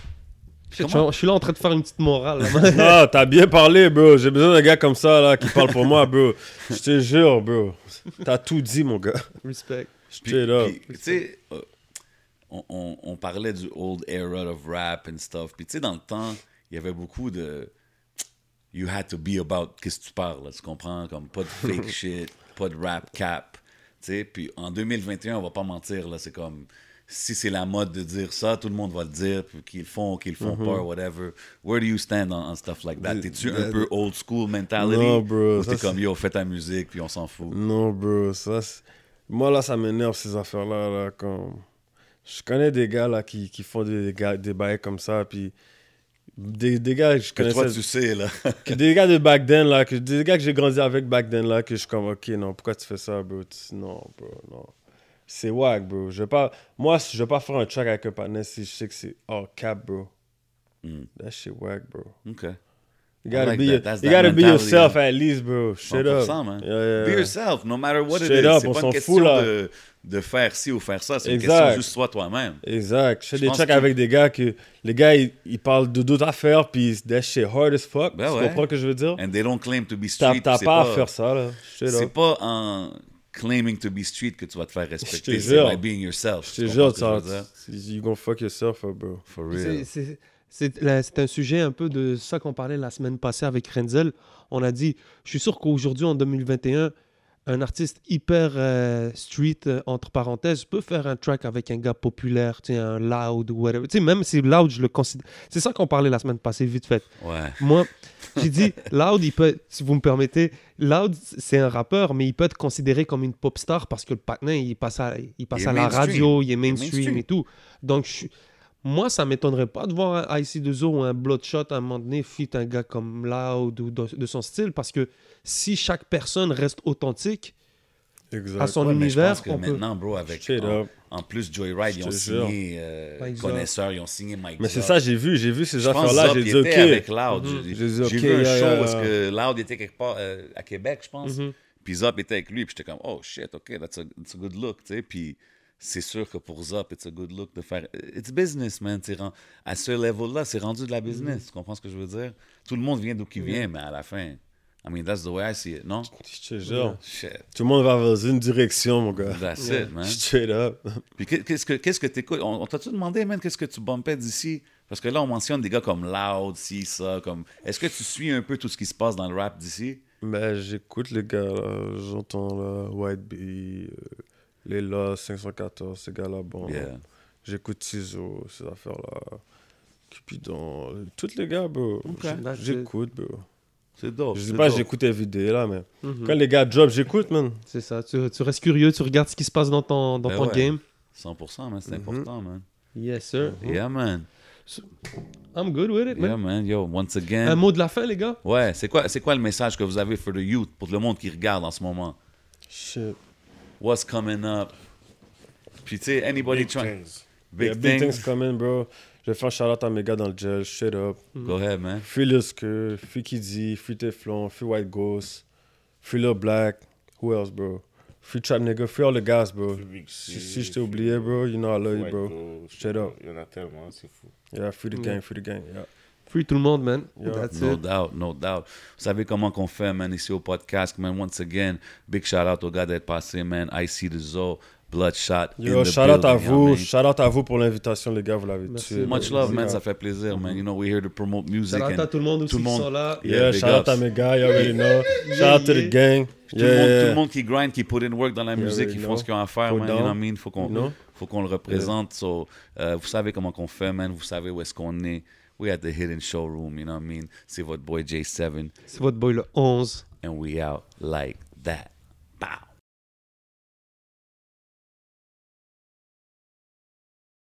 Je, suis là en train de faire une petite morale. là. Non, t'as bien parlé, bro. J'ai besoin d'un gars comme ça, là, qui parle pour moi, bro. Je te jure, bro. T'as tout dit, mon gars. Respect. Up. puis, tu sais, euh, on, on- on parlait du old era of rap and stuff. Puis, tu sais, dans le temps, il y avait beaucoup de. You had to be about qu'est-ce que tu parles, tu comprends? Comme pas de fake shit, pas de rap cap. Tu sais, puis en 2021, on va pas mentir, là, c'est comme. Si c'est la mode de dire ça, tout le monde va le dire, puis qu'ils font, qu'ils font pas, whatever. Where do you stand on, on stuff like that? T'es-tu un peu old school mentality? Non, bro, Ou t'es comme, yo, fais ta musique, puis on s'en fout? Non, bro, ça, moi, là, ça m'énerve, ces affaires-là, là, comme... Je connais des gars, là, qui, qui font des, gars, des bails comme ça, puis... Des, des gars que je Que toi, connaissais... tu sais, là. que des gars de back then, là, que, des gars que j'ai grandi avec back then, là, que je suis comme, OK, non, pourquoi tu fais ça, bro? Non, bro, non. C'est wack, bro. Je vais pas... Moi, je vais pas faire un track avec un partenaire si je sais que c'est all cap, bro. Mm. That shit wack, bro. OK. You gotta like be, that. That's you be yourself hein. at least, bro. Straight up. 100%, man. Yeah, yeah, Be yourself, no matter what it is. up, C'est on pas s'en une fout, question là. de, de faire ci ou faire ça. C'est une question juste sois toi-même. Exact. Je fais des que- avec des gars que les gars ils, ils parlent de d'autres affaires puis that shit hard as fuck. Ben tu ouais. comprends ce que je veux dire? And they don't claim to be street. t'as pas à faire ça là. C'est pas en claiming to be street que tu vas te faire respecter. te C'est being yourself. Je te jure, you gonna fuck yourself up, bro. For C'est- real. C'est un sujet un peu de ça qu'on parlait la semaine passée avec Renzel. On a dit, je suis sûr qu'aujourd'hui, en 2021, un artiste hyper euh, street, euh, entre parenthèses, peut faire un track avec un gars populaire, tu sais, un loud ou whatever. Tu sais, même si loud, je le considère. C'est ça qu'on parlait la semaine passée, vite fait. Ouais. Moi, j'ai dit, Loud, il peut, si vous me permettez, Loud, c'est un rappeur, mais il peut être considéré comme une pop star parce que le patin, il passe à, il passe à la mainstream. radio, il est Il est mainstream, mainstream. et tout. Donc, je suis- moi, ça m'étonnerait pas de voir un IC2O ou un Bloodshot à un moment donné fit un gars comme Loud ou de, de son style parce que si chaque personne reste authentique Exact. à son Ouais, mais je univers, pense que peut. maintenant, bro, avec. En, en plus, Joyride, ils ont signé euh. Connaisseur, ils ont signé Mike Mais c'est ça, j'ai vu, j'ai vu ces affaires-là, j'ai dit OK. avec Loud. Mhm. J'ai- J'ai dit, J'ai ok, vu un yeah, show yeah, yeah. que Loud était quelque part euh, à Québec, je pense. Mhm. Puis Zop était avec lui, puis j'étais comme, oh shit, ok, that's a, that's a good look, tu sais. Puis c'est sûr que pour Zop, it's a good look de faire. It's business, man. À ce level-là, c'est rendu de la business. Tu comprends ce que je veux dire? Tout le monde vient d'où qu'il vient, mais à la fin, I mean, that's the way I see it, non? Je te jure. Shit, Tout le monde va dans une direction, mon gars. that's Yeah. it, man. Straight up. Puis qu'est- qu'est-ce que qu'est-ce que t'écoutes? On, on t'a-tu demandé, man, qu'est-ce que tu bumpais d'ici? Parce que là, on mentionne des gars comme Loud, ci, ça, comme... Est-ce que tu suis un peu tout ce qui se passe dans le rap d'ici? Mais j'écoute les gars. J'entends là, White Bee, euh, les Lost, 514, ces gars-là, bon. Yeah. J'écoute Tizo, ces affaires-là. Cupidon, tous les gars, bro. J'écoute, bro. C'est dope. Je dis pas, j'écoute les vidéos là, mais Mhm. quand les gars drop, j'écoute, man. C'est ça. Tu, tu restes curieux, tu regardes ce qui se passe dans ton, dans Ben ton ouais. game. 100%, man, c'est Mhm. important, man. Yes, sir. Yeah, man. I'm good with it, man. Yeah, man. Yo, once Un again. mot de la fin, les gars? Ouais, c'est quoi, c'est quoi le message que vous avez for the youth, pour le monde qui regarde en ce moment? Shit. What's coming up? Puis, tu sais, anybody Big trying... things. Big, Yeah, big things. things coming, bro. Je vais faire shout-out à mes gars dans le gel, straight up. Go ahead, man. Free Lil Skur, Free Kidzy, Free Teflon, Free White Ghost, Free Lil Black. Who else, bro? Free Trap Nigga, Free all the guys, bro. Si, si je t'ai oublié, bro, you know I love you, bro. Ghost, Straight up. Il y en a tellement, c'est fou. Yeah, free the Yeah. gang, free the gang, yeah. Free tout le monde, man. Yeah. That's No it. doubt, no doubt. Vous savez comment qu'on fait, man, ici au podcast, man. Once again, big shout out au gars d'être passé, man. I see the Zo, Bloodshot. in Yo, the shout out à vous, yeah, man. shout out à vous pour l'invitation, les gars, vous l'avez tué. Much love, man. Yeah. Ça fait plaisir, man. You know, we're here to promote music. Shout out à tout le monde aussi tout le qui sont là. Yeah, Yeah, shout out à mes gars, you already know. Shout out to yeah. the gang. Tout, le monde, tout Yeah, le monde qui grind, qui put in work dans la Yeah, musique, know. font ce qu'ils ont à faire, man. You know down. what I mean? Faut qu'on You know? faut qu'on le représente. So, euh, vous savez comment qu'on fait, man. Vous savez où est-ce qu'on est. we at the hidden showroom, you know what I mean? See what boy J7. See what boy Le 11. And we out like that. Bow.